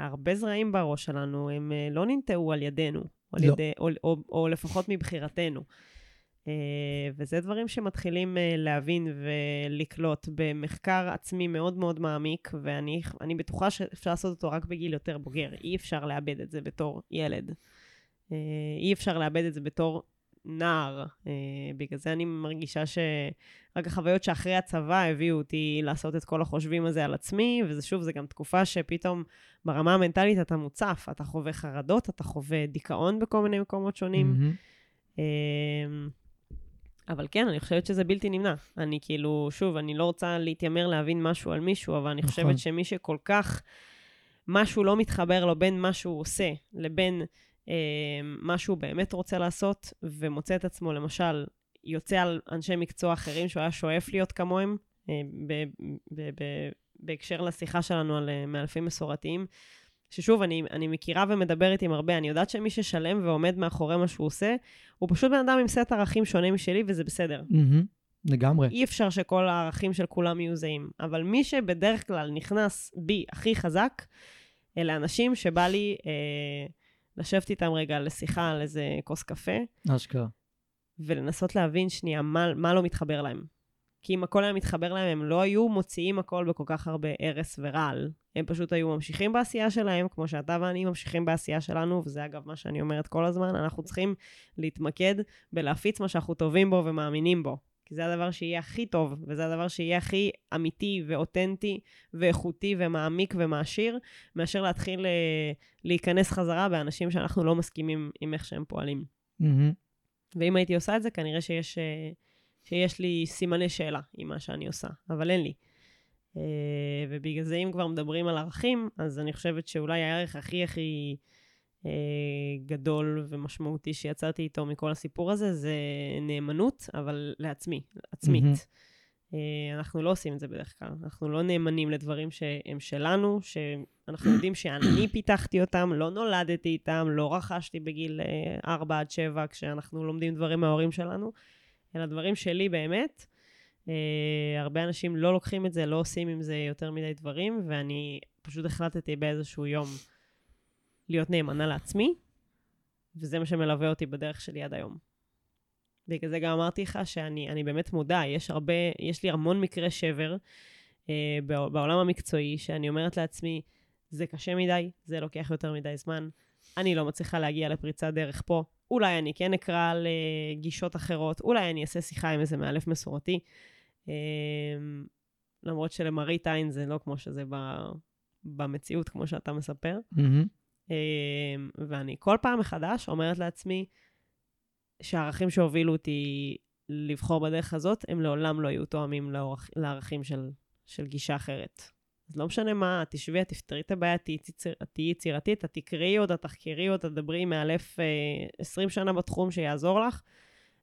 הרבה זרעים בראש שלנו, הם אה, לא ננטעו על ידינו, או, לא. ידי, או, או, או לפחות מבחירתנו. אה, וזה דברים שמתחילים אה, להבין ולקלוט במחקר עצמי מאוד מאוד מעמיק, ואני בטוחה שאפשר לעשות אותו רק בגיל יותר בוגר. אי אפשר לאבד את זה בתור ילד. אה, אי אפשר לאבד את זה בתור נער. בגלל זה אני מרגישה שרק החוויות שאחרי הצבא הביאו אותי לעשות את כל החושבים הזה על עצמי, וזה שוב, זה גם תקופה שפתאום ברמה המנטלית אתה מוצף, אתה חווה חרדות, אתה חווה דיכאון בכל מיני מקומות שונים. Mm-hmm. אבל כן, אני חושבת שזה בלתי נמנע. אני כאילו, שוב, אני לא רוצה להתיימר להבין משהו על מישהו, אבל אני נכון. חושבת שמי שכל כך משהו לא מתחבר לו בין מה שהוא עושה לבין אה, מה שהוא באמת רוצה לעשות, ומוצא את עצמו, למשל, יוצא על אנשי מקצוע אחרים שהוא היה שואף להיות כמוהם, אה, בהקשר לשיחה שלנו על אה, מאלפים מסורתיים, ששוב, אני, אני מכירה ומדברת עם הרבה, אני יודעת שמי ששלם ועומד מאחורי מה שהוא עושה, הוא פשוט בן אדם עם סט ערכים שונה משלי, וזה בסדר. Mm-hmm, לגמרי. אי אפשר שכל הערכים של כולם יהיו זהים. אבל מי שבדרך כלל נכנס בי הכי חזק, אלה אנשים שבא לי אה, לשבת איתם רגע לשיחה על איזה כוס קפה. אשכרה. ולנסות להבין שנייה מה, מה לא מתחבר להם. כי אם הכל היה מתחבר להם, הם לא היו מוציאים הכל בכל כך הרבה הרס ורעל. הם פשוט היו ממשיכים בעשייה שלהם, כמו שאתה ואני ממשיכים בעשייה שלנו, וזה אגב מה שאני אומרת כל הזמן, אנחנו צריכים להתמקד בלהפיץ מה שאנחנו טובים בו ומאמינים בו. כי זה הדבר שיהיה הכי טוב, וזה הדבר שיהיה הכי אמיתי ואותנטי ואיכותי ומעמיק ומעשיר, מאשר להתחיל אה, להיכנס חזרה באנשים שאנחנו לא מסכימים עם איך שהם פועלים. Mm-hmm. ואם הייתי עושה את זה, כנראה שיש... אה, שיש לי סימני שאלה עם מה שאני עושה, אבל אין לי. Uh, ובגלל זה אם כבר מדברים על ערכים, אז אני חושבת שאולי הערך הכי הכי uh, גדול ומשמעותי שיצאתי איתו מכל הסיפור הזה, זה נאמנות, אבל לעצמי, עצמית. Mm-hmm. Uh, אנחנו לא עושים את זה בדרך כלל. אנחנו לא נאמנים לדברים שהם שלנו, שאנחנו יודעים שאני פיתחתי אותם, לא נולדתי איתם, לא רכשתי בגיל uh, 4 עד 7 כשאנחנו לומדים דברים מההורים שלנו. אלא דברים שלי באמת. Uh, הרבה אנשים לא לוקחים את זה, לא עושים עם זה יותר מדי דברים, ואני פשוט החלטתי באיזשהו יום להיות נאמנה לעצמי, וזה מה שמלווה אותי בדרך שלי עד היום. בגלל זה גם אמרתי לך שאני באמת מודה, יש הרבה, יש לי המון מקרי שבר uh, בעולם המקצועי, שאני אומרת לעצמי, זה קשה מדי, זה לוקח יותר מדי זמן, אני לא מצליחה להגיע לפריצת דרך פה, אולי אני כן אקרא לגישות אחרות, אולי אני אעשה שיחה עם איזה מאלף מסורתי. אמ, למרות שלמראית עין זה לא כמו שזה ב, במציאות, כמו שאתה מספר. Mm-hmm. אה, ואני כל פעם מחדש אומרת לעצמי שהערכים שהובילו אותי לבחור בדרך הזאת, הם לעולם לא יהיו תואמים לערכ... לערכים של, של גישה אחרת. אז לא משנה מה, את תשבי, את תפתרי את הבעיה, תהיי יציר, יצירתית, את תקראי אותה, תחקרי אותה, תדברי מאלף אה, 20 שנה בתחום שיעזור לך,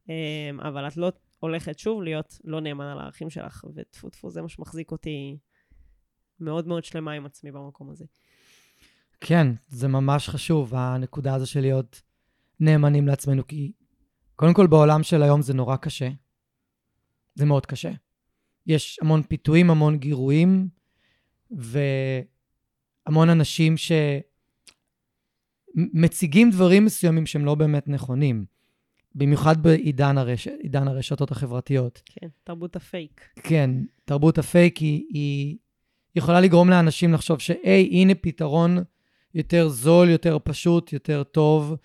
אה, אבל את לא הולכת שוב להיות לא נאמנה לערכים שלך, וטפו טפו, זה מה שמחזיק אותי מאוד מאוד שלמה עם עצמי במקום הזה. כן, זה ממש חשוב, הנקודה הזו של להיות נאמנים לעצמנו, כי קודם כל בעולם של היום זה נורא קשה. זה מאוד קשה. יש המון פיתויים, המון גירויים, והמון אנשים שמציגים דברים מסוימים שהם לא באמת נכונים. במיוחד בעידן הרש... הרשתות החברתיות. כן, תרבות הפייק. כן, תרבות הפייק היא, היא יכולה לגרום לאנשים לחשוב שהי, הנה פתרון יותר זול, יותר פשוט, יותר טוב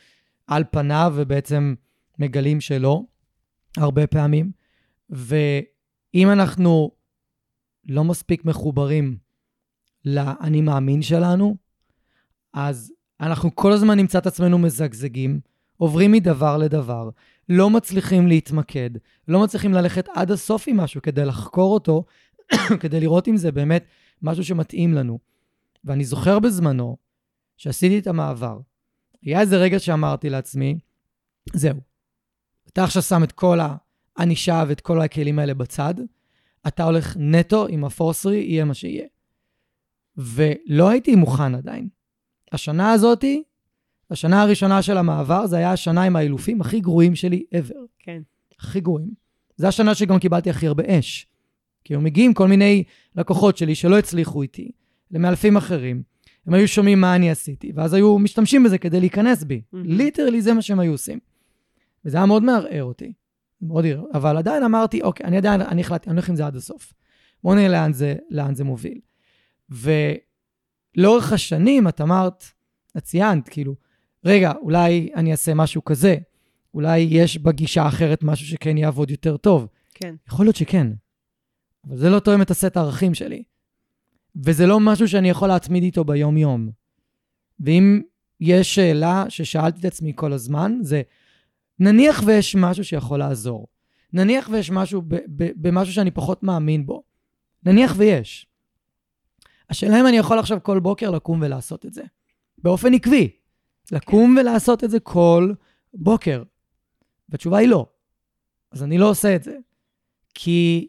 על פניו, ובעצם מגלים שלא, הרבה פעמים. ואם אנחנו לא מספיק מחוברים לאני מאמין שלנו, אז אנחנו כל הזמן נמצא את עצמנו מזגזגים, עוברים מדבר לדבר, לא מצליחים להתמקד, לא מצליחים ללכת עד הסוף עם משהו כדי לחקור אותו, כדי לראות אם זה באמת משהו שמתאים לנו. ואני זוכר בזמנו שעשיתי את המעבר. היה איזה רגע שאמרתי לעצמי, זהו, אתה עכשיו שם את כל הענישה ואת כל הכלים האלה בצד, אתה הולך נטו עם הפורסרי, יהיה מה שיהיה. ולא הייתי מוכן עדיין. השנה הזאתי, השנה הראשונה של המעבר, זה היה השנה עם האילופים הכי גרועים שלי ever. כן. הכי גרועים. זו השנה שגם קיבלתי הכי הרבה אש. כי הם מגיעים כל מיני לקוחות שלי שלא הצליחו איתי, למאלפים אחרים. הם היו שומעים מה אני עשיתי, ואז היו משתמשים בזה כדי להיכנס בי. ליטרלי זה מה שהם היו עושים. וזה היה מאוד מערער אותי. מאוד ערער. אבל עדיין אמרתי, אוקיי, אני עדיין, אני החלטתי, אני הולך עם זה עד הסוף. בואו נראה לאן זה, לאן זה מוביל. ולאורך השנים את אמרת, את ציינת, כאילו, רגע, אולי אני אעשה משהו כזה, אולי יש בגישה אחרת משהו שכן יעבוד יותר טוב. כן. יכול להיות שכן, אבל זה לא תואם את הסט הערכים שלי. וזה לא משהו שאני יכול להתמיד איתו ביום-יום. ואם יש שאלה ששאלתי את עצמי כל הזמן, זה נניח ויש משהו שיכול לעזור. נניח ויש משהו במשהו שאני פחות מאמין בו. נניח ויש. השאלה אם אני יכול עכשיו כל בוקר לקום ולעשות את זה. באופן עקבי. לקום כן. ולעשות את זה כל בוקר. והתשובה היא לא. אז אני לא עושה את זה. כי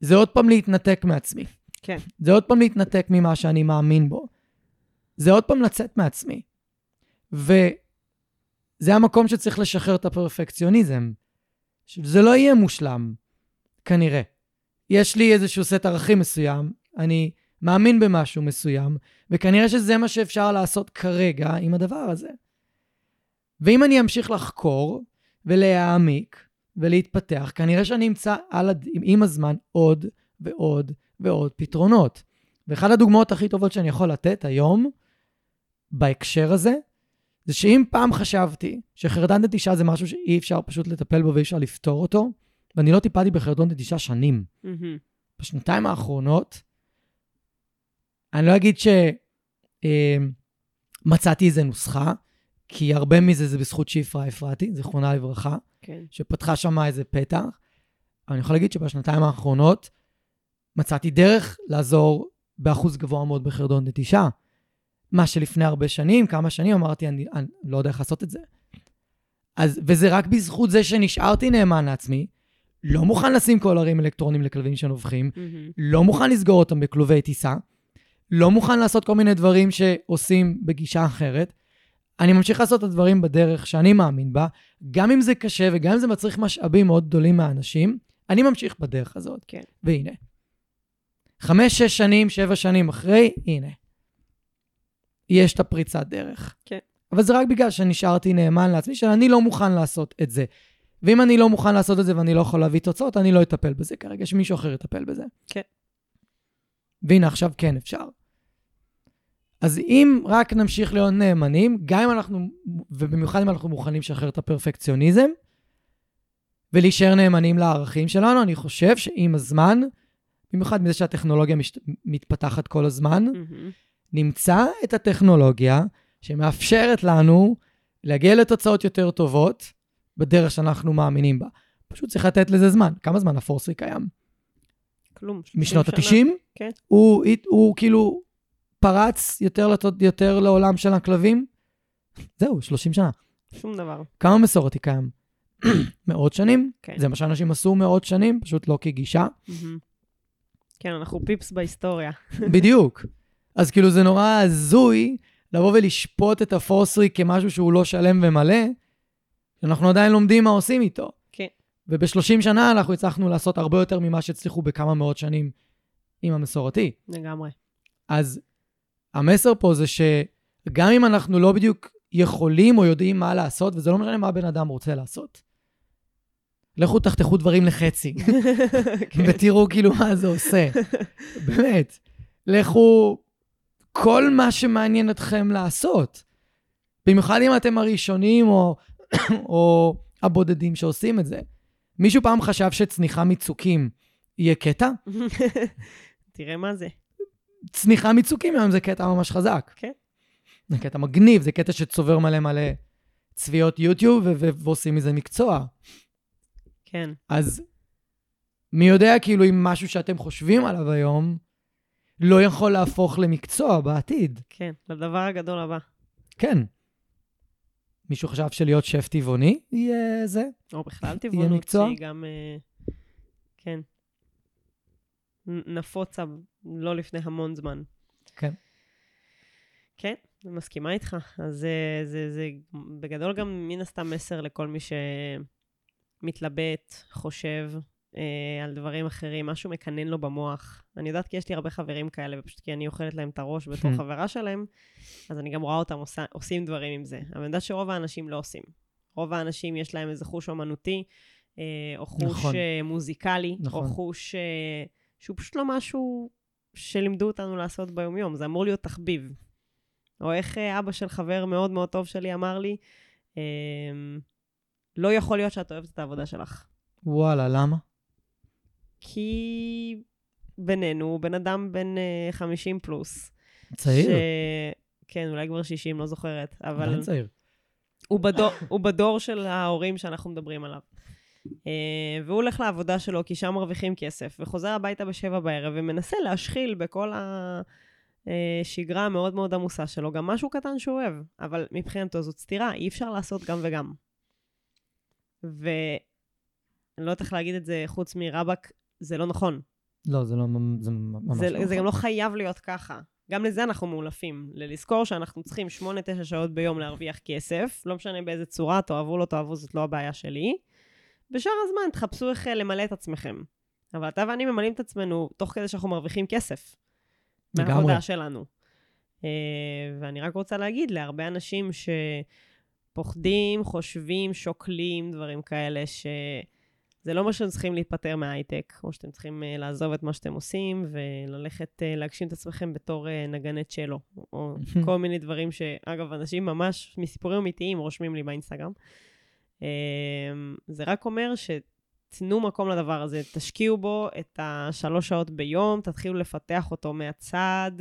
זה עוד פעם להתנתק מעצמי. כן. זה עוד פעם להתנתק ממה שאני מאמין בו. זה עוד פעם לצאת מעצמי. וזה המקום שצריך לשחרר את הפרפקציוניזם. שזה לא יהיה מושלם, כנראה. יש לי איזשהו סט ערכים מסוים, אני מאמין במשהו מסוים, וכנראה שזה מה שאפשר לעשות כרגע עם הדבר הזה. ואם אני אמשיך לחקור ולהעמיק ולהתפתח, כנראה שאני אמצא הד... עם הזמן עוד ועוד ועוד פתרונות. ואחת הדוגמאות הכי טובות שאני יכול לתת היום, בהקשר הזה, זה שאם פעם חשבתי שחרדן נטישה זה משהו שאי אפשר פשוט לטפל בו ואי אפשר לפתור אותו, ואני לא טיפלתי בחרדון נטישה שנים. Mm-hmm. בשנתיים האחרונות, אני לא אגיד שמצאתי אה, איזה נוסחה, כי הרבה מזה זה בזכות שיפרה אפרתי, זיכרונה לברכה, כן. שפתחה שם איזה פתח. אבל אני יכול להגיד שבשנתיים האחרונות מצאתי דרך לעזור באחוז גבוה מאוד בחרדון נטישה. מה שלפני הרבה שנים, כמה שנים, אמרתי, אני, אני לא יודע איך לעשות את זה. אז, וזה רק בזכות זה שנשארתי נאמן לעצמי, לא מוכן לשים קולרים אלקטרונים לכלבים שנובחים, mm-hmm. לא מוכן לסגור אותם בכלובי טיסה, לא מוכן לעשות כל מיני דברים שעושים בגישה אחרת. אני ממשיך לעשות את הדברים בדרך שאני מאמין בה, גם אם זה קשה וגם אם זה מצריך משאבים מאוד גדולים מהאנשים, אני ממשיך בדרך הזאת. כן. והנה. חמש, שש שנים, שבע שנים אחרי, הנה. יש את הפריצת דרך. כן. אבל זה רק בגלל שנשארתי נאמן לעצמי, שאני לא מוכן לעשות את זה. ואם אני לא מוכן לעשות את זה ואני לא יכול להביא תוצאות, אני לא אטפל בזה כרגע, שמישהו אחר יטפל בזה. כן. והנה, עכשיו כן אפשר. אז אם רק נמשיך להיות נאמנים, גם אם אנחנו, ובמיוחד אם אנחנו מוכנים לשחרר את הפרפקציוניזם, ולהישאר נאמנים לערכים שלנו, אני חושב שעם הזמן, במיוחד מזה שהטכנולוגיה מש... מתפתחת כל הזמן, mm-hmm. נמצא את הטכנולוגיה שמאפשרת לנו להגיע לתוצאות יותר טובות בדרך שאנחנו מאמינים בה. פשוט צריך לתת לזה זמן. כמה זמן הפורסרי קיים? כלום. משנות שנה. ה-90? כן. הוא, הוא, הוא כאילו פרץ יותר, לתות, יותר לעולם של הכלבים? זהו, 30 שנה. שום דבר. כמה מסורת היא קיים? מאות שנים? כן. זה מה שאנשים עשו מאות שנים, פשוט לא כגישה. כן, אנחנו פיפס בהיסטוריה. בדיוק. אז כאילו זה נורא הזוי לבוא ולשפוט את הפורסרי כמשהו שהוא לא שלם ומלא, שאנחנו עדיין לומדים מה עושים איתו. כן. וב-30 שנה אנחנו הצלחנו לעשות הרבה יותר ממה שהצליחו בכמה מאות שנים עם המסורתי. לגמרי. אז המסר פה זה שגם אם אנחנו לא בדיוק יכולים או יודעים מה לעשות, וזה לא משנה מה בן אדם רוצה לעשות. לכו תחתכו דברים לחצי, כן. ותראו כאילו מה זה עושה. באמת. לכו כל מה שמעניין אתכם לעשות. במיוחד אם אתם הראשונים או, או הבודדים שעושים את זה. מישהו פעם חשב שצניחה מצוקים יהיה קטע? תראה מה זה. צניחה מצוקים היום זה קטע ממש חזק. כן. זה קטע מגניב, זה קטע שצובר מלא מלא צביעות יוטיוב ועושים מזה מקצוע. כן. אז מי יודע כאילו אם משהו שאתם חושבים עליו היום לא יכול להפוך למקצוע בעתיד. כן. לדבר הגדול הבא. כן. מישהו חשב שלהיות שף טבעוני יהיה זה? או בכלל טבעונות? שהיא גם... אה, כן. נפוצה לא לפני המון זמן. כן. כן, אני מסכימה איתך. אז זה, זה, זה בגדול גם מן הסתם מסר לכל מי שמתלבט, חושב אה, על דברים אחרים, משהו מקנן לו במוח. אני יודעת כי יש לי הרבה חברים כאלה, ופשוט כי אני אוכלת להם את הראש בתור חברה שלהם, אז אני גם רואה אותם עושה, עושים דברים עם זה. אבל אני יודעת שרוב האנשים לא עושים. רוב האנשים יש להם איזה חוש אומנותי, אה, או חוש נכון. אה, מוזיקלי, נכון. או חוש אה, שהוא פשוט לא משהו שלימדו אותנו לעשות ביומיום, זה אמור להיות תחביב. או איך אה, אבא של חבר מאוד מאוד טוב שלי אמר לי, אה, לא יכול להיות שאת אוהבת את העבודה שלך. וואלה, למה? כי בינינו, הוא בן אדם בן אה, 50 פלוס. צעיר? ש... כן, אולי כבר 60, לא זוכרת. אבל עדיין צעיר. הוא בדור, הוא בדור של ההורים שאנחנו מדברים עליו. אה, והוא הולך לעבודה שלו כי שם מרוויחים כסף, וחוזר הביתה בשבע בערב ומנסה להשחיל בכל השגרה המאוד מאוד עמוסה שלו גם משהו קטן שהוא אוהב, אבל מבחינתו זאת סתירה, אי אפשר לעשות גם וגם. ואני לא יודעת איך להגיד את זה חוץ מרבאק, זה לא נכון. לא, זה לא, זה ממש זה, לא זה גם נכון. לא חייב להיות ככה. גם לזה אנחנו מאולפים. ללזכור שאנחנו צריכים 8-9 שעות ביום להרוויח כסף, לא משנה באיזה צורה, תאהבו לא תאהבו, זאת לא הבעיה שלי. בשאר הזמן תחפשו איך אה, למלא את עצמכם. אבל אתה ואני ממלאים את עצמנו תוך כדי שאנחנו מרוויחים כסף. לגמרי. מהעבודה שלנו. אה, ואני רק רוצה להגיד להרבה אנשים שפוחדים, חושבים, שוקלים, דברים כאלה, שזה לא מה שאתם צריכים להיפטר מההייטק, או שאתם צריכים אה, לעזוב את מה שאתם עושים וללכת אה, להגשים את עצמכם בתור אה, נגנת צ'לו, או כל מיני דברים שאגב, אנשים ממש מסיפורים אמיתיים רושמים לי באינסטגרם. אה, זה רק אומר שתנו מקום לדבר הזה, תשקיעו בו את השלוש שעות ביום, תתחילו לפתח אותו מהצד.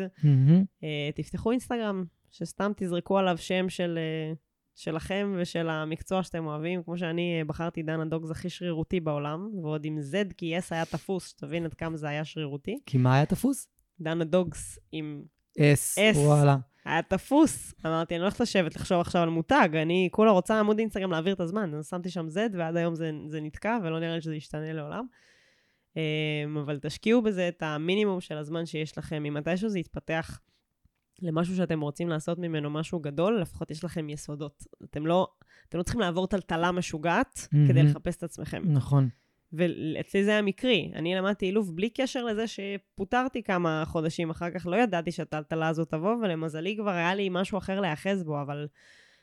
אה, תפתחו אינסטגרם, שסתם תזרקו עליו שם של, אה, שלכם ושל המקצוע שאתם אוהבים, כמו שאני אה, בחרתי דנה דוגס הכי שרירותי בעולם, ועוד עם Z, כי S היה תפוס, שתבין עד כמה זה היה שרירותי. כי מה היה תפוס? דנה דוגס עם אס, אס. וואלה. היה תפוס. אמרתי, אני לא הולכת לשבת לחשוב עכשיו על מותג, אני כולה רוצה עמוד אינסטגרם להעביר את הזמן. אז שמתי שם Z, ועד היום זה, זה נתקע, ולא נראה לי שזה ישתנה לעולם. אמ, אבל תשקיעו בזה את המינימום של הזמן שיש לכם. אם מתישהו זה יתפתח למשהו שאתם רוצים לעשות ממנו משהו גדול, לפחות יש לכם יסודות. אתם לא, אתם לא צריכים לעבור טלטלה משוגעת כדי מהמם. לחפש את עצמכם. נכון. ואצלי זה היה מקרי. אני למדתי אילוף בלי קשר לזה שפוטרתי כמה חודשים אחר כך. לא ידעתי שהטלטלה הזאת תבוא, ולמזלי כבר היה לי משהו אחר להיאחז בו, אבל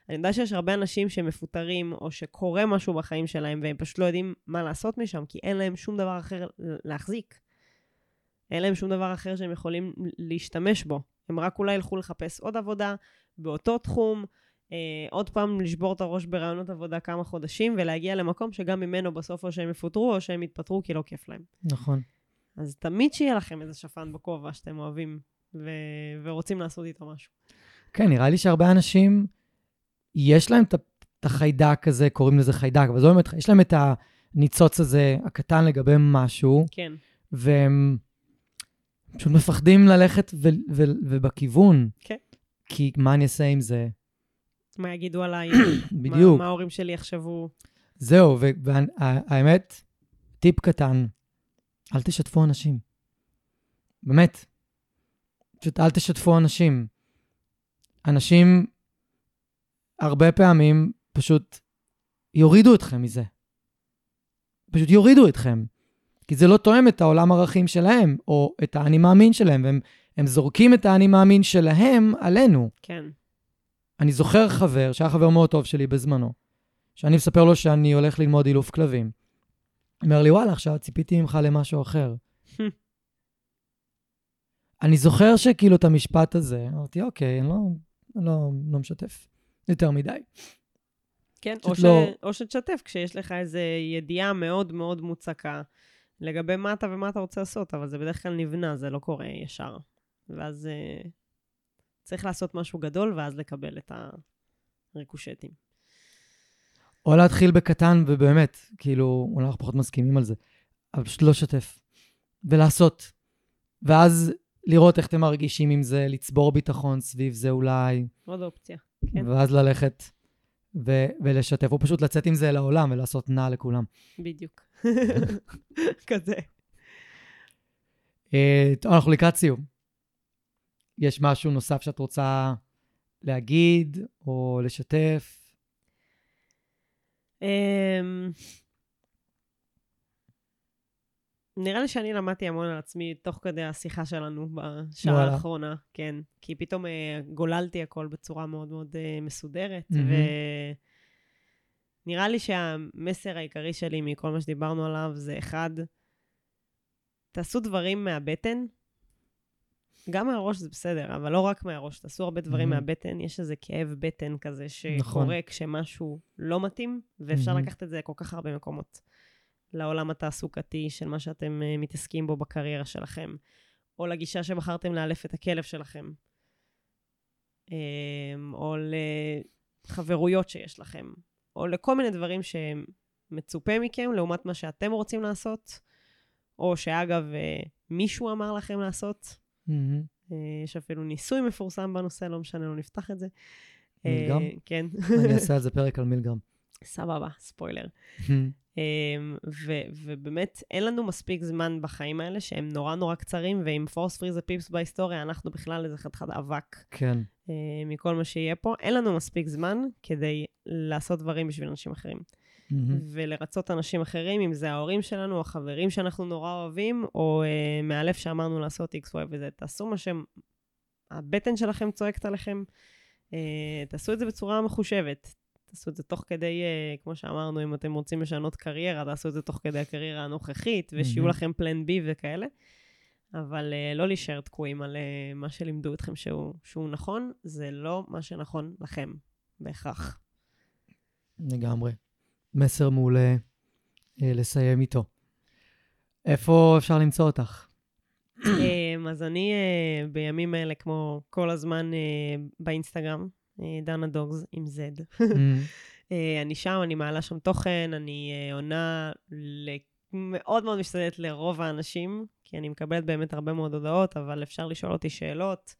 אני יודעת שיש הרבה אנשים שמפוטרים, או שקורה משהו בחיים שלהם, והם פשוט לא יודעים מה לעשות משם, כי אין להם שום דבר אחר להחזיק. אין להם שום דבר אחר שהם יכולים להשתמש בו. הם רק אולי ילכו לחפש עוד עבודה באותו תחום, אה, עוד פעם לשבור את הראש ברעיונות עבודה כמה חודשים, ולהגיע למקום שגם ממנו בסוף או שהם יפוטרו או שהם יתפטרו כי לא כיף להם. נכון. אז תמיד שיהיה לכם איזה שפן בכובע שאתם אוהבים ו- ורוצים לעשות איתו משהו. כן, נראה לי שהרבה אנשים, יש להם את החיידק הזה, קוראים לזה חיידק, אבל זו באמת, יש להם את הניצוץ הזה, הקטן לגבי משהו, כן. והם פשוט מפחדים ללכת ו- ו- ובכיוון. כן. כי מה אני אעשה עם זה? מה יגידו עליי? בדיוק. מה, מה ההורים שלי יחשבו? זהו, והאמת, טיפ קטן, אל תשתפו אנשים. באמת. פשוט אל תשתפו אנשים. אנשים הרבה פעמים פשוט יורידו אתכם מזה. פשוט יורידו אתכם. כי זה לא תואם את העולם ערכים שלהם, או את האני מאמין שלהם, והם הם זורקים את האני מאמין שלהם עלינו. כן. אני זוכר חבר, שהיה חבר מאוד טוב שלי בזמנו, שאני מספר לו שאני הולך ללמוד אילוף כלבים. אומר לי, וואלה, עכשיו ציפיתי ממך למשהו אחר. אני זוכר שכאילו את המשפט הזה, אמרתי, אוקיי, אני לא, לא, לא משתף יותר מדי. כן, או, ש... לא- או שתשתף כשיש לך איזו ידיעה מאוד מאוד מוצקה לגבי מה אתה ומה אתה רוצה לעשות, אבל זה בדרך כלל נבנה, זה לא קורה ישר. ואז uh, צריך לעשות משהו גדול, ואז לקבל את הריקושטים. או להתחיל בקטן, ובאמת, כאילו, אולי אנחנו פחות מסכימים על זה, אבל פשוט לא לשתף. ולעשות. ואז לראות איך אתם מרגישים עם זה, לצבור ביטחון סביב זה אולי, עוד אופציה. כן. ואז ללכת ו- ולשתף, או פשוט לצאת עם זה לעולם ולעשות נע לכולם. בדיוק. כזה. אה, טוב, אנחנו לקראת סיום. יש משהו נוסף שאת רוצה להגיד או לשתף? אמ, נראה לי שאני למדתי המון על עצמי תוך כדי השיחה שלנו בשעה וואלה. האחרונה, כן. כי פתאום אה, גוללתי הכל בצורה מאוד מאוד אה, מסודרת, מהמם. ונראה לי שהמסר העיקרי שלי מכל מה שדיברנו עליו זה אחד, תעשו דברים מהבטן. גם מהראש זה בסדר, אבל לא רק מהראש, תעשו הרבה דברים מהמם. מהבטן. יש איזה כאב בטן כזה שקורה נכון. כשמשהו לא מתאים, ואפשר מהמם. לקחת את זה לכל כך הרבה מקומות. לעולם התעסוקתי של מה שאתם uh, מתעסקים בו בקריירה שלכם, או לגישה שבחרתם לאלף את הכלב שלכם, um, או לחברויות שיש לכם, או לכל מיני דברים שמצופה מכם לעומת מה שאתם רוצים לעשות, או שאגב, uh, מישהו אמר לכם לעשות. אה, יש אפילו ניסוי מפורסם בנושא, לא משנה, לא נפתח את זה. אה, מילגרם? כן, אני אעשה על זה פרק על מילגרם. סבבה, ספוילר. אמ, ו- ובאמת, אין לנו מספיק זמן בחיים האלה, שהם נורא נורא קצרים, ועם פורס פרי זה פיפס בהיסטוריה, אנחנו בכלל איזה חתיכת אבק כן. אה, מכל מה שיהיה פה. אין לנו מספיק זמן כדי לעשות דברים בשביל אנשים אחרים. מהמם. ולרצות אנשים אחרים, אם זה ההורים שלנו, החברים שאנחנו נורא אוהבים, או אה, מהלב שאמרנו לעשות X, Y וזה. תעשו מה שהבטן שלכם צועקת עליכם, אה, תעשו את זה בצורה מחושבת. תעשו את זה תוך כדי, אה, כמו שאמרנו, אם אתם רוצים לשנות קריירה, תעשו את זה תוך כדי הקריירה הנוכחית, ושיהיו. לכם פלן בי וכאלה. אבל אה, לא להישאר תקועים על אה, מה שלימדו אתכם שהוא, שהוא נכון, זה לא מה שנכון לכם, בהכרח. לגמרי. מסר מעולה לסיים איתו. איפה אפשר למצוא אותך? אז אני בימים האלה, כמו כל הזמן באינסטגרם, דנה דוגס עם Z. מהמם. אה, אני שם, אני מעלה שם תוכן, אני אה, עונה ל- מאוד מאוד משתדלת לרוב האנשים, כי אני מקבלת באמת הרבה מאוד הודעות, אבל אפשר לשאול אותי שאלות.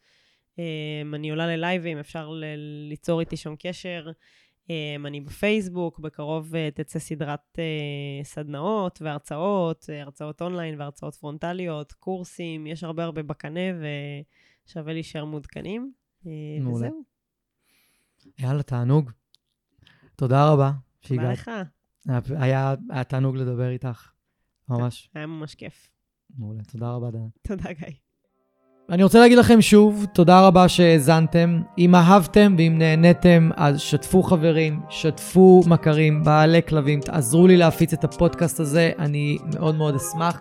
אני עולה ללייבים, אפשר ל- ליצור איתי שם קשר. אני בפייסבוק, בקרוב אה, תצא סדרת אה, סדנאות והרצאות, אה, הרצאות אונליין והרצאות פרונטליות, קורסים, יש הרבה הרבה בקנה ושווה להישאר מעודכנים. אה, וזהו, יאללה, תענוג. תודה רבה תודה שהגעת. לך, היה, היה, היה תענוג לדבר איתך. ממש. היה ממש כיף. מעולה. תודה רבה, דנה. תודה, גיא. אני רוצה להגיד לכם שוב, תודה רבה שהאזנתם. אם אהבתם ואם נהניתם, אז שתפו חברים, שתפו מכרים, בעלי כלבים, תעזרו לי להפיץ את הפודקאסט הזה, אני מאוד מאוד אשמח.